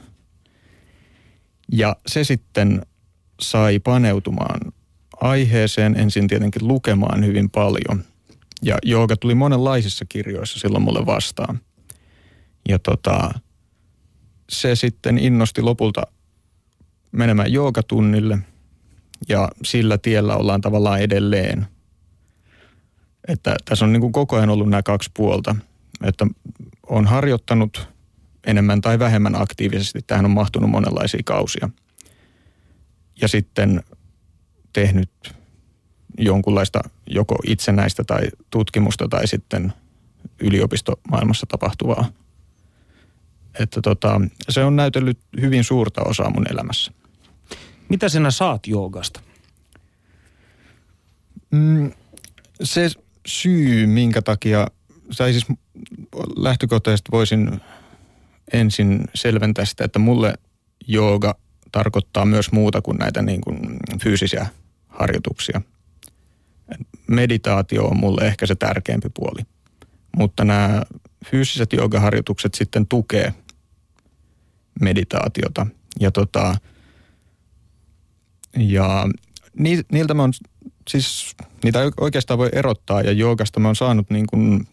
Ja se sitten sai paneutumaan aiheeseen, ensin tietenkin lukemaan hyvin paljon. Ja jooga tuli monenlaisissa kirjoissa silloin mulle vastaan. Ja tota, se sitten innosti lopulta menemään joogatunnille ja sillä tiellä ollaan tavallaan edelleen. Että tässä on niin kuin koko ajan ollut nämä kaksi puolta, että on harjoittanut enemmän tai vähemmän aktiivisesti. Tähän on mahtunut monenlaisia kausia. Ja sitten tehnyt jonkunlaista joko itsenäistä tai tutkimusta tai sitten yliopistomaailmassa tapahtuvaa. Että tota, se on näytellyt hyvin suurta osaa mun elämässä. Mitä sinä saat joogasta? Mm, se syy, minkä takia, tai siis lähtökohtaisesti voisin ensin selventää sitä, että mulle jooga tarkoittaa myös muuta kuin näitä niin kuin fyysisiä harjoituksia. Meditaatio on mulle ehkä se tärkeämpi puoli. Mutta nämä fyysiset joogaharjoitukset sitten tukee meditaatiota. Ja, tota, ja niiltä mä on, siis niitä oikeastaan voi erottaa ja joogasta mä oon saanut niin kuin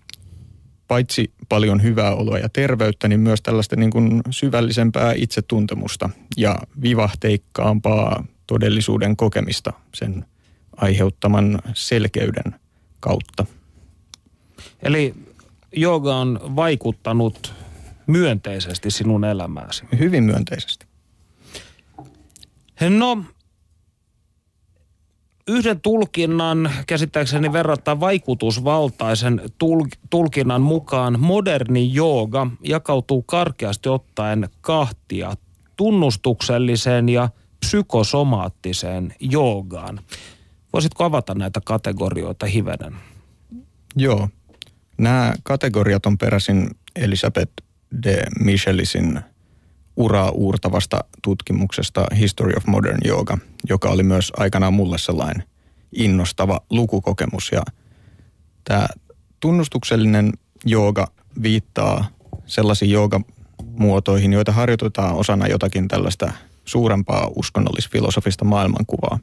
paitsi paljon hyvää oloa ja terveyttä, niin myös tällaista niin kuin syvällisempää itsetuntemusta ja vivahteikkaampaa todellisuuden kokemista sen aiheuttaman selkeyden kautta. Eli jooga on vaikuttanut myönteisesti sinun elämääsi. Hyvin myönteisesti. No, yhden tulkinnan, käsittääkseni verrattain vaikutusvaltaisen tul- tulkinnan mukaan moderni jooga jakautuu karkeasti ottaen kahtia tunnustukselliseen ja psykosomaattiseen joogaan. Voisitko avata näitä kategorioita hivenen? Joo. Nämä kategoriat on peräisin Elisabeth de Michelisin uraa uurtavasta tutkimuksesta History of Modern Yoga, joka oli myös aikanaan mulle sellainen innostava lukukokemus. Ja tämä tunnustuksellinen jooga viittaa sellaisiin joogamuotoihin, joita harjoitetaan osana jotakin tällaista suurempaa uskonnollis-filosofista maailmankuvaa.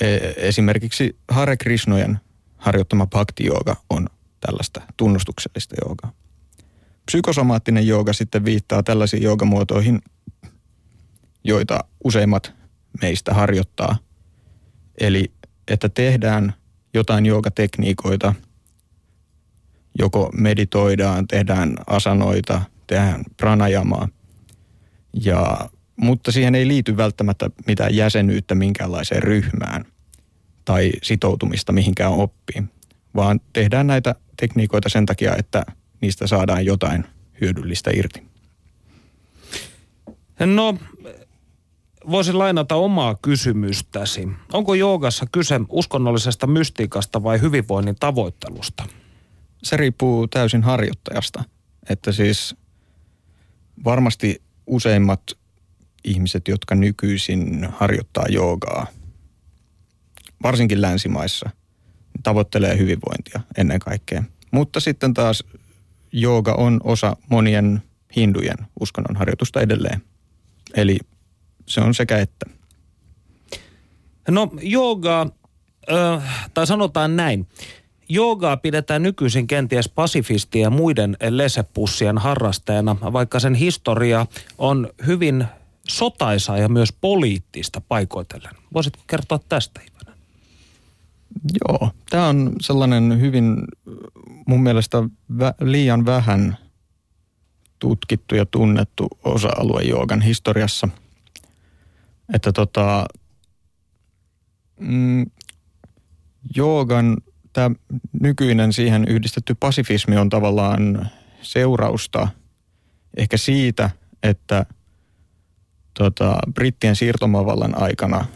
E- esimerkiksi Hare Krishnojen harjoittama bhakti on tällaista tunnustuksellista joogaa. Psykosomaattinen jooga sitten viittaa tällaisiin joogamuotoihin, joita useimmat meistä harjoittaa. Eli että tehdään jotain joogatekniikoita, joko meditoidaan, tehdään asanoita, tehdään pranajamaa. Ja, mutta siihen ei liity välttämättä mitään jäsenyyttä minkäänlaiseen ryhmään tai sitoutumista mihinkään oppiin, vaan tehdään näitä tekniikoita sen takia, että – niistä saadaan jotain hyödyllistä irti? No, voisin lainata omaa kysymystäsi. Onko joogassa kyse uskonnollisesta mystiikasta vai hyvinvoinnin tavoittelusta? Se riippuu täysin harjoittajasta. Että siis varmasti useimmat ihmiset, jotka nykyisin harjoittaa joogaa, varsinkin länsimaissa, tavoittelee hyvinvointia ennen kaikkea. Mutta sitten taas jooga on osa monien hindujen uskonnon harjoitusta edelleen. Eli se on sekä että. No jooga, äh, tai sanotaan näin, Joogaa pidetään nykyisin kenties pasifistien ja muiden lesepussien harrastajana, vaikka sen historia on hyvin sotaisaa ja myös poliittista paikoitellen. Voisitko kertoa tästä? Joo, tämä on sellainen hyvin mun mielestä vä, liian vähän tutkittu ja tunnettu osa-alue joogan historiassa. Että tota, mm, joogan tämä nykyinen siihen yhdistetty pasifismi on tavallaan seurausta ehkä siitä, että tota, brittien siirtomavallan aikana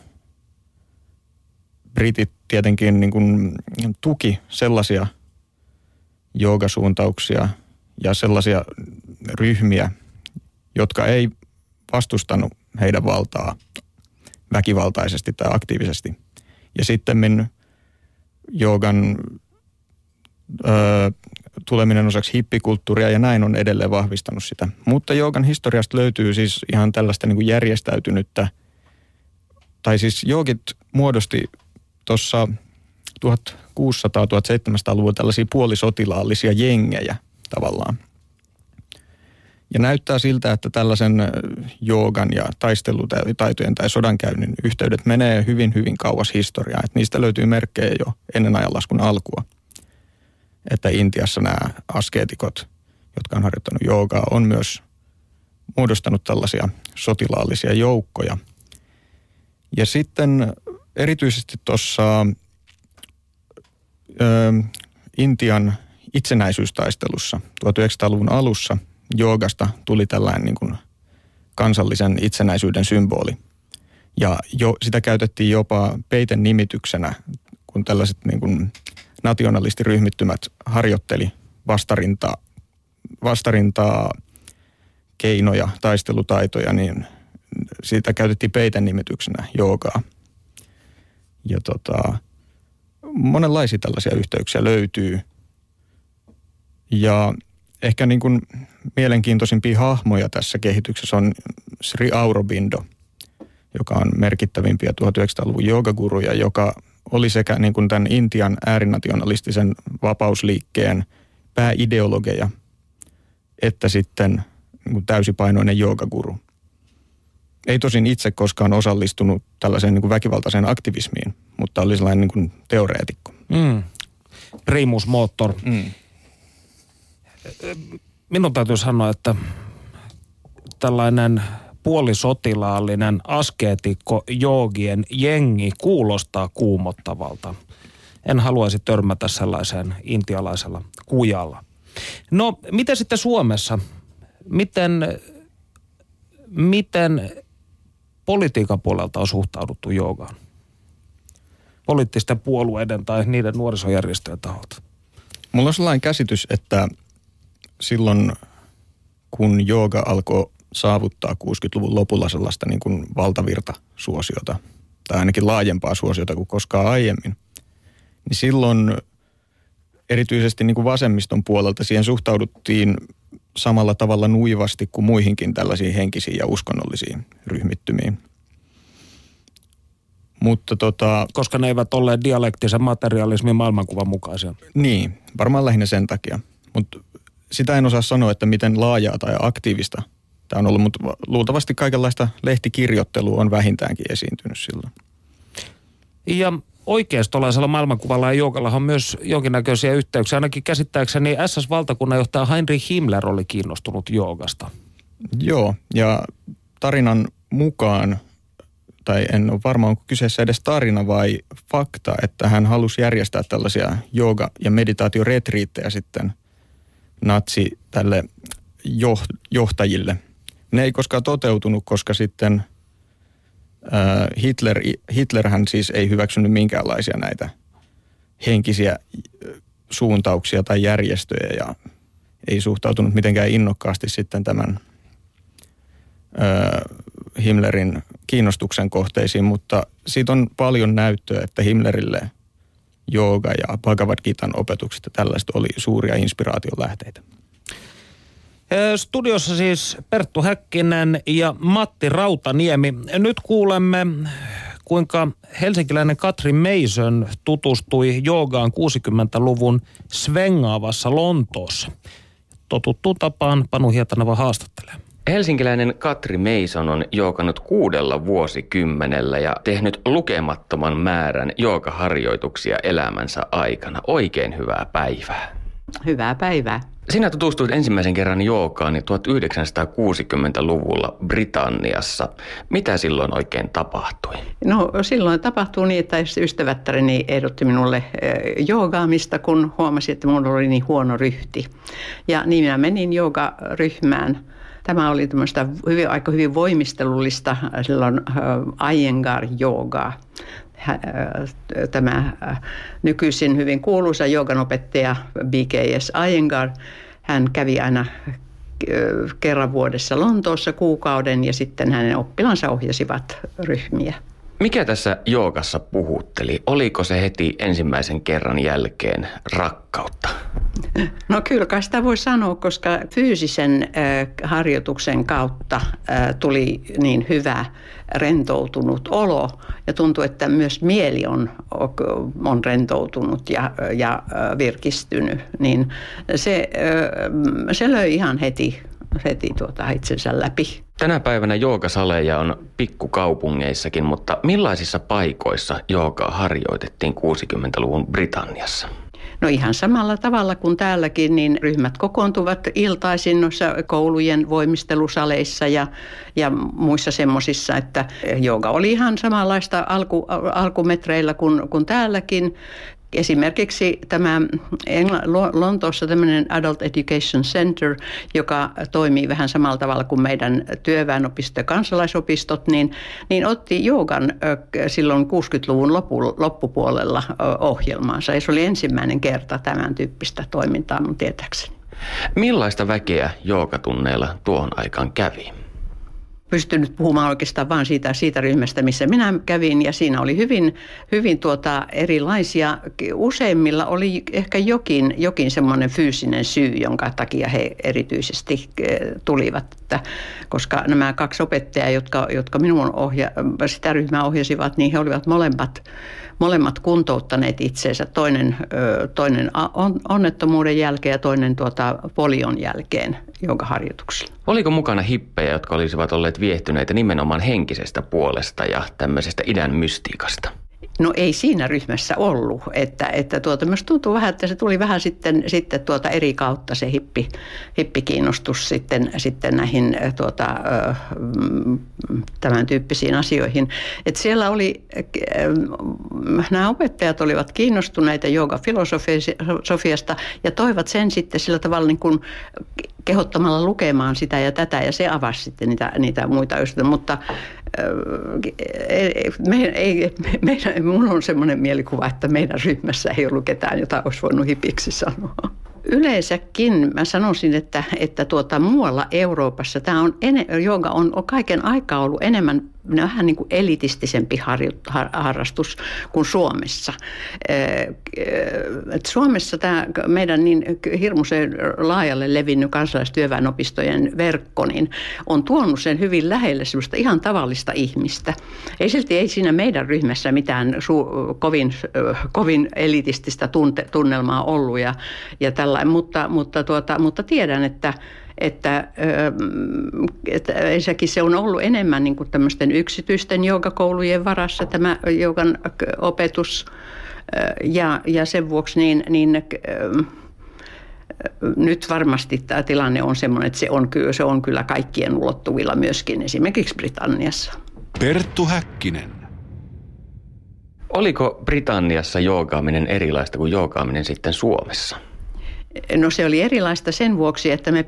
britit tietenkin niin kuin tuki sellaisia joogasuuntauksia ja sellaisia ryhmiä, jotka ei vastustanut heidän valtaa väkivaltaisesti tai aktiivisesti. Ja sitten joogan ö, tuleminen osaksi hippikulttuuria ja näin on edelleen vahvistanut sitä. Mutta joogan historiasta löytyy siis ihan tällaista niin kuin järjestäytynyttä, tai siis joogit muodosti tuossa 1600-1700-luvulla tällaisia puolisotilaallisia jengejä tavallaan. Ja näyttää siltä, että tällaisen joogan ja taistelutaitojen tai sodankäynnin yhteydet menee hyvin, hyvin kauas historiaan. Että niistä löytyy merkkejä jo ennen ajanlaskun alkua. Että Intiassa nämä askeetikot, jotka on harjoittanut joogaa, on myös muodostanut tällaisia sotilaallisia joukkoja. Ja sitten erityisesti tuossa Intian itsenäisyystaistelussa 1900-luvun alussa joogasta tuli tällainen niin kuin kansallisen itsenäisyyden symboli. Ja jo, sitä käytettiin jopa peiten nimityksenä, kun tällaiset niin kuin nationalistiryhmittymät harjoitteli vastarintaa, vastarintaa keinoja, taistelutaitoja, niin siitä käytettiin peiten nimityksenä joogaa. Ja tota, monenlaisia tällaisia yhteyksiä löytyy. Ja ehkä niin kuin mielenkiintoisimpia hahmoja tässä kehityksessä on Sri Aurobindo, joka on merkittävimpiä 1900-luvun joogaguruja, joka oli sekä niin kuin tämän Intian äärinationalistisen vapausliikkeen pääideologeja, että sitten niin kuin täysipainoinen joogaguru. Ei tosin itse koskaan osallistunut tällaiseen niin kuin väkivaltaiseen aktivismiin, mutta oli sellainen niin kuin teoreetikko. Mm. Primus motor. Mm. Minun täytyy sanoa, että tällainen puolisotilaallinen askeetikko joogien jengi kuulostaa kuumottavalta. En haluaisi törmätä sellaiseen intialaisella kujalla. No, miten sitten Suomessa? Miten, miten politiikan puolelta on suhtauduttu joogaan? Poliittisten puolueiden tai niiden nuorisojärjestöjen taholta. Mulla on sellainen käsitys, että silloin kun jooga alkoi saavuttaa 60-luvun lopulla sellaista niin kuin valtavirta-suosiota, tai ainakin laajempaa suosiota kuin koskaan aiemmin, niin silloin erityisesti niin kuin vasemmiston puolelta siihen suhtauduttiin samalla tavalla nuivasti kuin muihinkin tällaisiin henkisiin ja uskonnollisiin ryhmittymiin. Mutta tota, Koska ne eivät olleet dialektisen materialismin maailmankuvan mukaisia. Niin, varmaan lähinnä sen takia. Mutta sitä en osaa sanoa, että miten laajaa tai aktiivista tämä on ollut, mutta luultavasti kaikenlaista lehtikirjoittelua on vähintäänkin esiintynyt silloin. Ja oikeistolaisella maailmankuvalla ja joukalla on myös jonkinnäköisiä yhteyksiä. Ainakin käsittääkseni SS-valtakunnanjohtaja Heinrich Himmler oli kiinnostunut joogasta. Joo, ja tarinan mukaan, tai en ole varma, onko kyseessä edes tarina vai fakta, että hän halusi järjestää tällaisia jooga- ja meditaatioretriittejä sitten natsi tälle johtajille. Ne ei koskaan toteutunut, koska sitten Hitler, Hitlerhän siis ei hyväksynyt minkäänlaisia näitä henkisiä suuntauksia tai järjestöjä ja ei suhtautunut mitenkään innokkaasti sitten tämän Himmlerin kiinnostuksen kohteisiin, mutta siitä on paljon näyttöä, että Himmlerille jooga ja Bhagavad Gitan opetukset ja tällaista oli suuria inspiraation lähteitä. Studiossa siis Perttu Häkkinen ja Matti Rautaniemi. Nyt kuulemme kuinka helsinkiläinen Katri Mason tutustui joogaan 60-luvun svengaavassa Lontoossa. Totuttuun tapaan Panu Hietanava haastattelee. Helsinkiläinen Katri Mason on jookannut kuudella vuosikymmenellä ja tehnyt lukemattoman määrän joogaharjoituksia elämänsä aikana. Oikein hyvää päivää. Hyvää päivää. Sinä tutustuit ensimmäisen kerran joogaan 1960-luvulla Britanniassa. Mitä silloin oikein tapahtui? No silloin tapahtui niin, että ystävättäreni ehdotti minulle eh, joogaamista, kun huomasi, että minulla oli niin huono ryhti. Ja niin minä menin joogaryhmään. Tämä oli tämmöistä hyvin, aika hyvin voimistelullista silloin Iyengar tämä nykyisin hyvin kuuluisa opettaja BKS Iyengar, hän kävi aina kerran vuodessa Lontoossa kuukauden ja sitten hänen oppilansa ohjasivat ryhmiä. Mikä tässä joogassa puhutteli? Oliko se heti ensimmäisen kerran jälkeen rakkautta? No kyllä kai sitä voi sanoa, koska fyysisen harjoituksen kautta tuli niin hyvä rentoutunut olo ja tuntuu, että myös mieli on, on rentoutunut ja, ja virkistynyt, niin se, se löi ihan heti, heti tuota itsensä läpi. Tänä päivänä joogasaleja on pikkukaupungeissakin, mutta millaisissa paikoissa joogaa harjoitettiin 60-luvun Britanniassa? No ihan samalla tavalla kuin täälläkin, niin ryhmät kokoontuvat iltaisin noissa koulujen voimistelusaleissa ja, ja muissa semmoisissa, että jooga oli ihan samanlaista alku, alkumetreillä kuin, kuin täälläkin. Esimerkiksi tämä Lontoossa tämmöinen Adult Education Center, joka toimii vähän samalla tavalla kuin meidän työväenopisto ja kansalaisopistot, niin, niin otti joogan silloin 60-luvun loppupuolella ohjelmaansa. Ja se oli ensimmäinen kerta tämän tyyppistä toimintaa mun tietääkseni. Millaista väkeä joogatunneilla tuohon aikaan kävi? Pystynyt puhumaan oikeastaan vain siitä, siitä ryhmästä, missä minä kävin. Ja siinä oli hyvin, hyvin tuota erilaisia. Useimmilla oli ehkä jokin, jokin semmoinen fyysinen syy, jonka takia he erityisesti eh, tulivat. Että, koska nämä kaksi opettajaa, jotka, jotka minun ohja, sitä ryhmää ohjasivat, niin he olivat molemmat molemmat kuntouttaneet itseensä, toinen, toinen onnettomuuden jälkeen ja toinen tuota polion jälkeen harjoituksella. Oliko mukana hippejä, jotka olisivat olleet viehtyneitä nimenomaan henkisestä puolesta ja tämmöisestä idän mystiikasta? No ei siinä ryhmässä ollut, että, että tuota, myös tuntuu vähän, että se tuli vähän sitten, sitten tuota eri kautta se hippi, hippikiinnostus sitten, sitten näihin tuota, tämän tyyppisiin asioihin. Et siellä oli, nämä opettajat olivat kiinnostuneita jooga-filosofiasta ja toivat sen sitten sillä tavalla niin kuin kehottamalla lukemaan sitä ja tätä ja se avasi sitten niitä, niitä muita ystäviä, mutta me, ei, meidän, mun on semmoinen mielikuva, että meidän ryhmässä ei ollut ketään, jota olisi voinut hipiksi sanoa. Yleensäkin mä sanoisin, että, että tuota, muualla Euroopassa tämä on, joka on, on kaiken aikaa ollut enemmän vähän niin kuin elitistisempi harrastus kuin Suomessa. Et Suomessa tämä meidän niin hirmuisen laajalle levinnyt kansalaistyöväenopistojen verkko niin on tuonut sen hyvin lähelle semmoista ihan tavallista ihmistä. Ei silti ei siinä meidän ryhmässä mitään su- kovin, kovin elitististä tunte- tunnelmaa ollut ja, ja tällainen, mutta, mutta, tuota, mutta tiedän, että että, että ensinnäkin se on ollut enemmän niin kuin tämmöisten yksityisten joogakoulujen varassa tämä joogan opetus ja, ja sen vuoksi niin, niin nyt varmasti tämä tilanne on sellainen, että se on, kyllä, se on kyllä kaikkien ulottuvilla myöskin esimerkiksi Britanniassa. Perttu Häkkinen. Oliko Britanniassa joogaaminen erilaista kuin joogaaminen sitten Suomessa? No se oli erilaista sen vuoksi, että me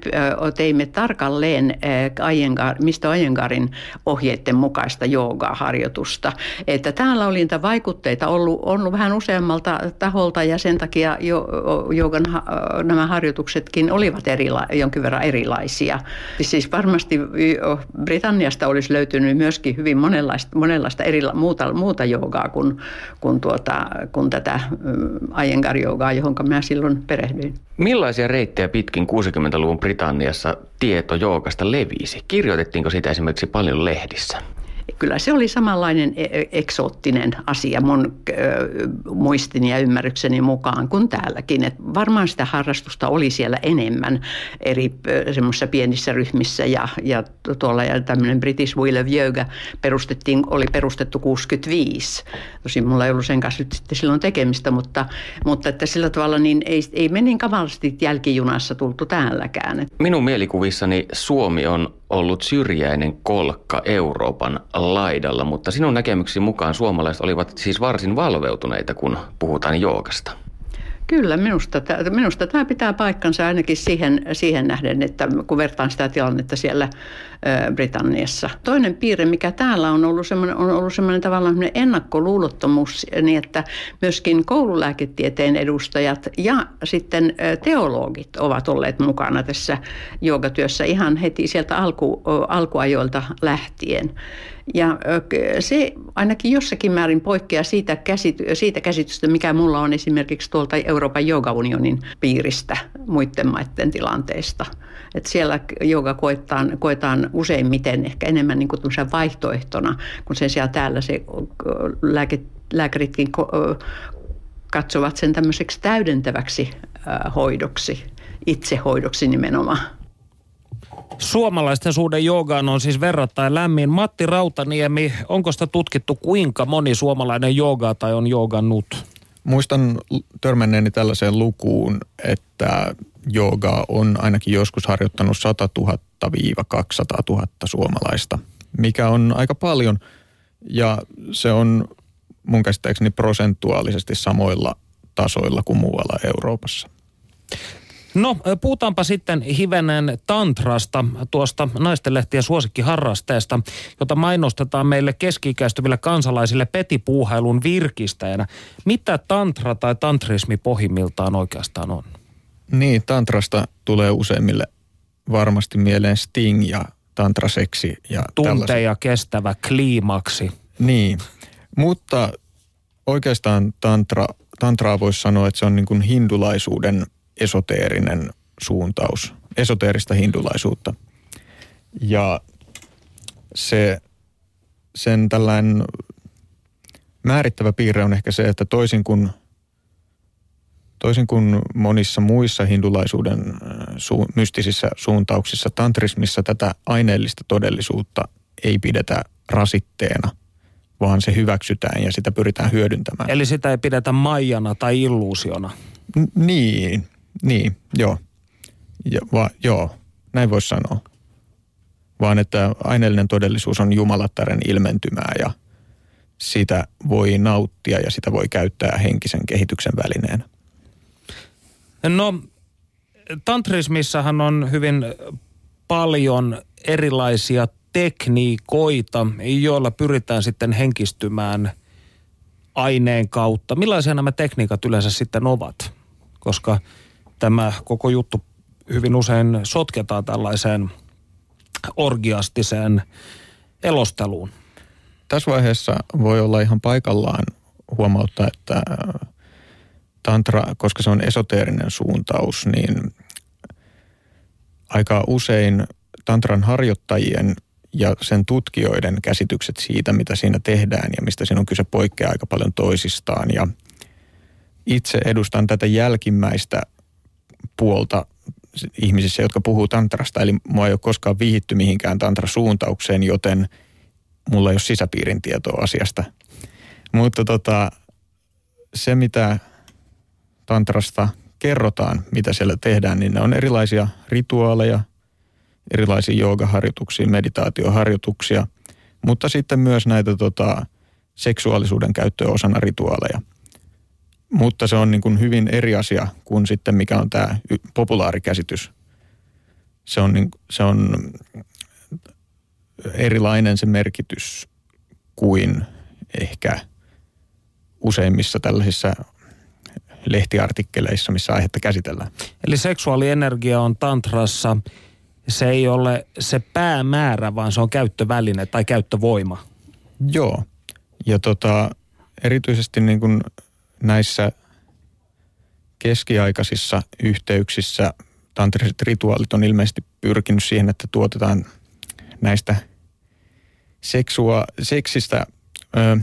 teimme tarkalleen Ayengar, mistä Ayengarin ohjeiden mukaista jooga-harjoitusta. Että täällä oli niitä vaikutteita ollut, ollut vähän useammalta taholta ja sen takia jo, joogan nämä harjoituksetkin olivat erila, jonkin verran erilaisia. Siis varmasti Britanniasta olisi löytynyt myöskin hyvin monenlaista, monenlaista eri, muuta, muuta joogaa kuin, kuin, tuota, kuin tätä Ayengar-joogaa, johon minä silloin perehdyin. Millaisia reittejä pitkin 60-luvun Britanniassa tieto joogasta levisi? Kirjoitettiinko sitä esimerkiksi paljon lehdissä? Kyllä se oli samanlainen e, e, eksoottinen asia mun muistini ja ymmärrykseni mukaan kuin täälläkin. Et varmaan sitä harrastusta oli siellä enemmän eri semmoisissa pienissä ryhmissä ja, ja tuolla ja tämmöinen British Wheel of Yoga perustettiin, oli perustettu 65. Tosin mulla ei ollut sen kanssa nyt sitten silloin tekemistä, mutta, mutta että sillä tavalla niin ei, ei me niin kamalasti jälkijunassa tultu täälläkään. Minun mielikuvissani Suomi on ollut syrjäinen kolkka Euroopan laidalla, mutta sinun näkemyksesi mukaan suomalaiset olivat siis varsin valveutuneita, kun puhutaan joogasta. Kyllä, minusta, minusta tämä pitää paikkansa ainakin siihen, siihen nähden, että kun vertaan sitä tilannetta siellä Britanniassa. Toinen piirre, mikä täällä on ollut semmoinen, on ollut semmoinen tavallaan semmoinen ennakkoluulottomuus, niin että myöskin koululääketieteen edustajat ja sitten teologit ovat olleet mukana tässä joogatyössä ihan heti sieltä alku, alkuajoilta lähtien. Ja se ainakin jossakin määrin poikkeaa siitä, käsity- siitä käsitystä, mikä mulla on esimerkiksi tuolta Euroopan joogaunionin piiristä muiden maiden tilanteesta. Et siellä jooga koetaan, koetaan useimmiten ehkä enemmän niin kuin vaihtoehtona, kun sen sijaan täällä se lääke, lääkäritkin katsovat sen tämmöiseksi täydentäväksi hoidoksi, itsehoidoksi nimenomaan. Suomalaisten suhde joogaan on siis verrattain lämmin. Matti Rautaniemi, onko sitä tutkittu kuinka moni suomalainen joogaa tai on joogannut? Muistan törmänneeni tällaiseen lukuun, että joogaa on ainakin joskus harjoittanut 100 000-200 000 suomalaista, mikä on aika paljon ja se on mun käsittääkseni prosentuaalisesti samoilla tasoilla kuin muualla Euroopassa. No, puhutaanpa sitten hivenen tantrasta, tuosta naistenlehtien suosikkiharrasteesta, jota mainostetaan meille keski-ikäistyville kansalaisille petipuuhailun virkistäjänä. Mitä tantra tai tantrismi pohjimmiltaan oikeastaan on? Niin, tantrasta tulee useimmille varmasti mieleen sting ja tantraseksi. Ja Tunteja kestävä kliimaksi. Niin, mutta oikeastaan tantra, tantraa voisi sanoa, että se on niin kuin hindulaisuuden esoteerinen suuntaus, esoteerista hindulaisuutta. Ja se, sen tällainen määrittävä piirre on ehkä se, että toisin kuin, toisin kuin monissa muissa hindulaisuuden äh, su, mystisissä suuntauksissa, tantrismissa tätä aineellista todellisuutta ei pidetä rasitteena, vaan se hyväksytään ja sitä pyritään hyödyntämään. Eli sitä ei pidetä maijana tai illuusiona. N- niin, niin, joo. Ja, va, joo, näin voisi sanoa. Vaan että aineellinen todellisuus on jumalattaren ilmentymää ja sitä voi nauttia ja sitä voi käyttää henkisen kehityksen välineenä. No, tantrismissahan on hyvin paljon erilaisia tekniikoita, joilla pyritään sitten henkistymään aineen kautta. Millaisia nämä tekniikat yleensä sitten ovat? Koska tämä koko juttu hyvin usein sotketaan tällaiseen orgiastiseen elosteluun. Tässä vaiheessa voi olla ihan paikallaan huomauttaa, että tantra, koska se on esoteerinen suuntaus, niin aika usein tantran harjoittajien ja sen tutkijoiden käsitykset siitä, mitä siinä tehdään ja mistä siinä on kyse, poikkeaa aika paljon toisistaan. Ja itse edustan tätä jälkimmäistä puolta ihmisissä, jotka puhuu tantrasta. Eli mua ei ole koskaan vihitty mihinkään tantrasuuntaukseen, joten mulla ei ole sisäpiirin tietoa asiasta. Mutta tota, se, mitä tantrasta kerrotaan, mitä siellä tehdään, niin ne on erilaisia rituaaleja, erilaisia joogaharjoituksia, meditaatioharjoituksia, mutta sitten myös näitä tota, seksuaalisuuden käyttöä osana rituaaleja – mutta se on niin kuin hyvin eri asia kuin sitten mikä on tämä populaarikäsitys. Se on, niin, se on erilainen se merkitys kuin ehkä useimmissa tällaisissa lehtiartikkeleissa, missä aihetta käsitellään. Eli seksuaalienergia on tantrassa, se ei ole se päämäärä, vaan se on käyttöväline tai käyttövoima. Joo, ja tota, erityisesti niin kuin näissä keskiaikaisissa yhteyksissä tantriset rituaalit on ilmeisesti pyrkinyt siihen, että tuotetaan näistä seksua, seksistä, ö,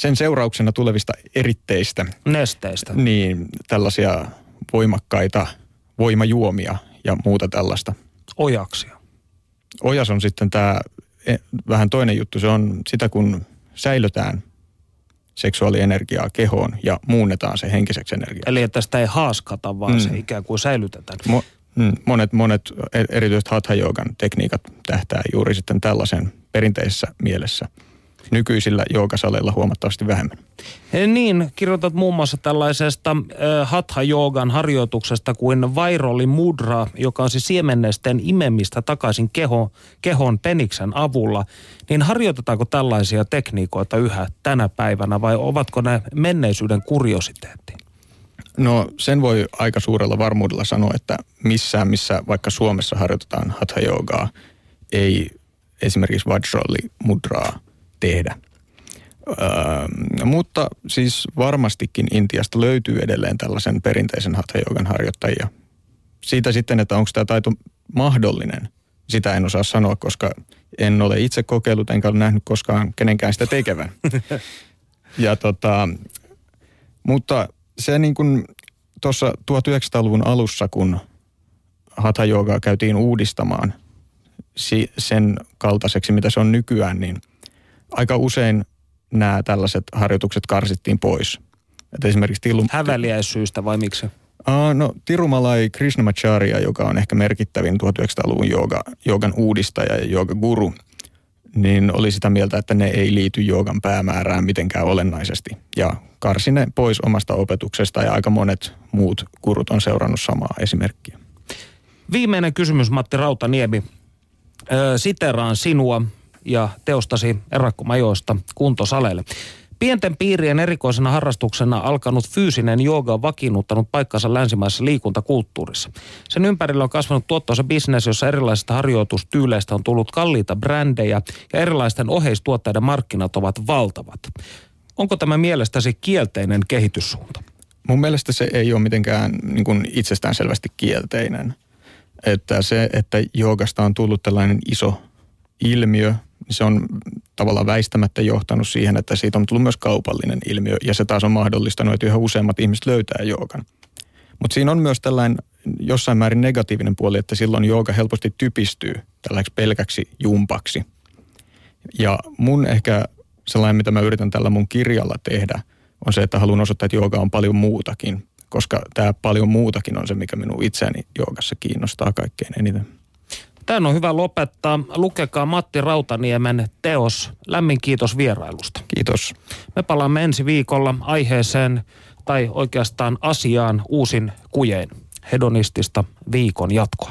sen seurauksena tulevista eritteistä, Nesteistä. niin tällaisia voimakkaita voimajuomia ja muuta tällaista. Ojaksia. Ojas on sitten tämä vähän toinen juttu. Se on sitä, kun säilytään seksuaalienergiaa kehoon ja muunnetaan se henkiseksi energiaksi. Eli että sitä ei haaskata, vaan Mm. se ikään kuin säilytetään. Mo, mm, monet, monet e- erityisesti hatha tekniikat tähtää juuri sitten tällaisen perinteisessä mielessä. Nykyisillä joogasaleilla huomattavasti vähemmän. Eh, Niin, kirjoitat muun muassa tällaisesta äh, hatha joogan harjoituksesta kuin vairoli mudra, joka on siis siemennesten imemistä takaisin keho, kehon peniksen avulla. Niin harjoitetaanko tällaisia tekniikoita yhä tänä päivänä vai ovatko ne menneisyyden kuriositeetti? No sen voi aika suurella varmuudella sanoa, että missään, missä vaikka Suomessa harjoitetaan hatha joogaa, ei esimerkiksi vajrolli mudraa tehdä. Öö, mutta siis varmastikin Intiasta löytyy edelleen tällaisen perinteisen hatha harjoittajia. Siitä sitten, että onko tämä taito mahdollinen, sitä en osaa sanoa, koska en ole itse kokeillut enkä ole nähnyt koskaan kenenkään sitä tekevän. (laughs) ja tota, mutta se niin kuin tuossa 1900-luvun alussa, kun hatha käytiin uudistamaan sen kaltaiseksi, mitä se on nykyään, niin aika usein nämä tällaiset harjoitukset karsittiin pois. Et esimerkiksi Tilu... Häväliäisyystä vai miksi? Uh, no, Tirumalai Krishnamacharya, joka on ehkä merkittävin 1900-luvun jooga, joogan uudistaja ja joogaguru, niin oli sitä mieltä, että ne ei liity joogan päämäärään mitenkään olennaisesti. Ja karsi ne pois omasta opetuksesta ja aika monet muut gurut on seurannut samaa esimerkkiä. Viimeinen kysymys, Matti Rautaniemi. Ö, siteraan sinua ja teostasi Erakkomajoista kuntosaleille. Pienten piirien erikoisena harrastuksena alkanut fyysinen jooga on vakiinnuttanut paikkansa länsimaisessa liikuntakulttuurissa. Sen ympärillä on kasvanut tuottoisa bisnes, jossa erilaisista harjoitustyyleistä on tullut kalliita brändejä ja erilaisten oheistuotteiden markkinat ovat valtavat. Onko tämä mielestäsi kielteinen kehityssuunta? Mun mielestä se ei ole mitenkään niin kuin itsestäänselvästi kielteinen. Että se, että joogasta on tullut tällainen iso ilmiö, niin se on tavallaan väistämättä johtanut siihen, että siitä on tullut myös kaupallinen ilmiö. Ja se taas on mahdollistanut, että yhä useammat ihmiset löytää joogan. Mutta siinä on myös tällainen jossain määrin negatiivinen puoli, että silloin jooga helposti typistyy tällaiseksi pelkäksi jumpaksi. Ja mun ehkä sellainen, mitä mä yritän tällä mun kirjalla tehdä, on se, että haluan osoittaa, että jooga on paljon muutakin, koska tämä paljon muutakin on se, mikä minun itseäni joogassa kiinnostaa kaikkein eniten. Tämä on hyvä lopettaa. Lukekaa Matti Rautaniemen teos. Lämmin kiitos vierailusta. Kiitos. Me palaamme ensi viikolla aiheeseen tai oikeastaan asiaan uusin kujein hedonistista viikon jatkoa.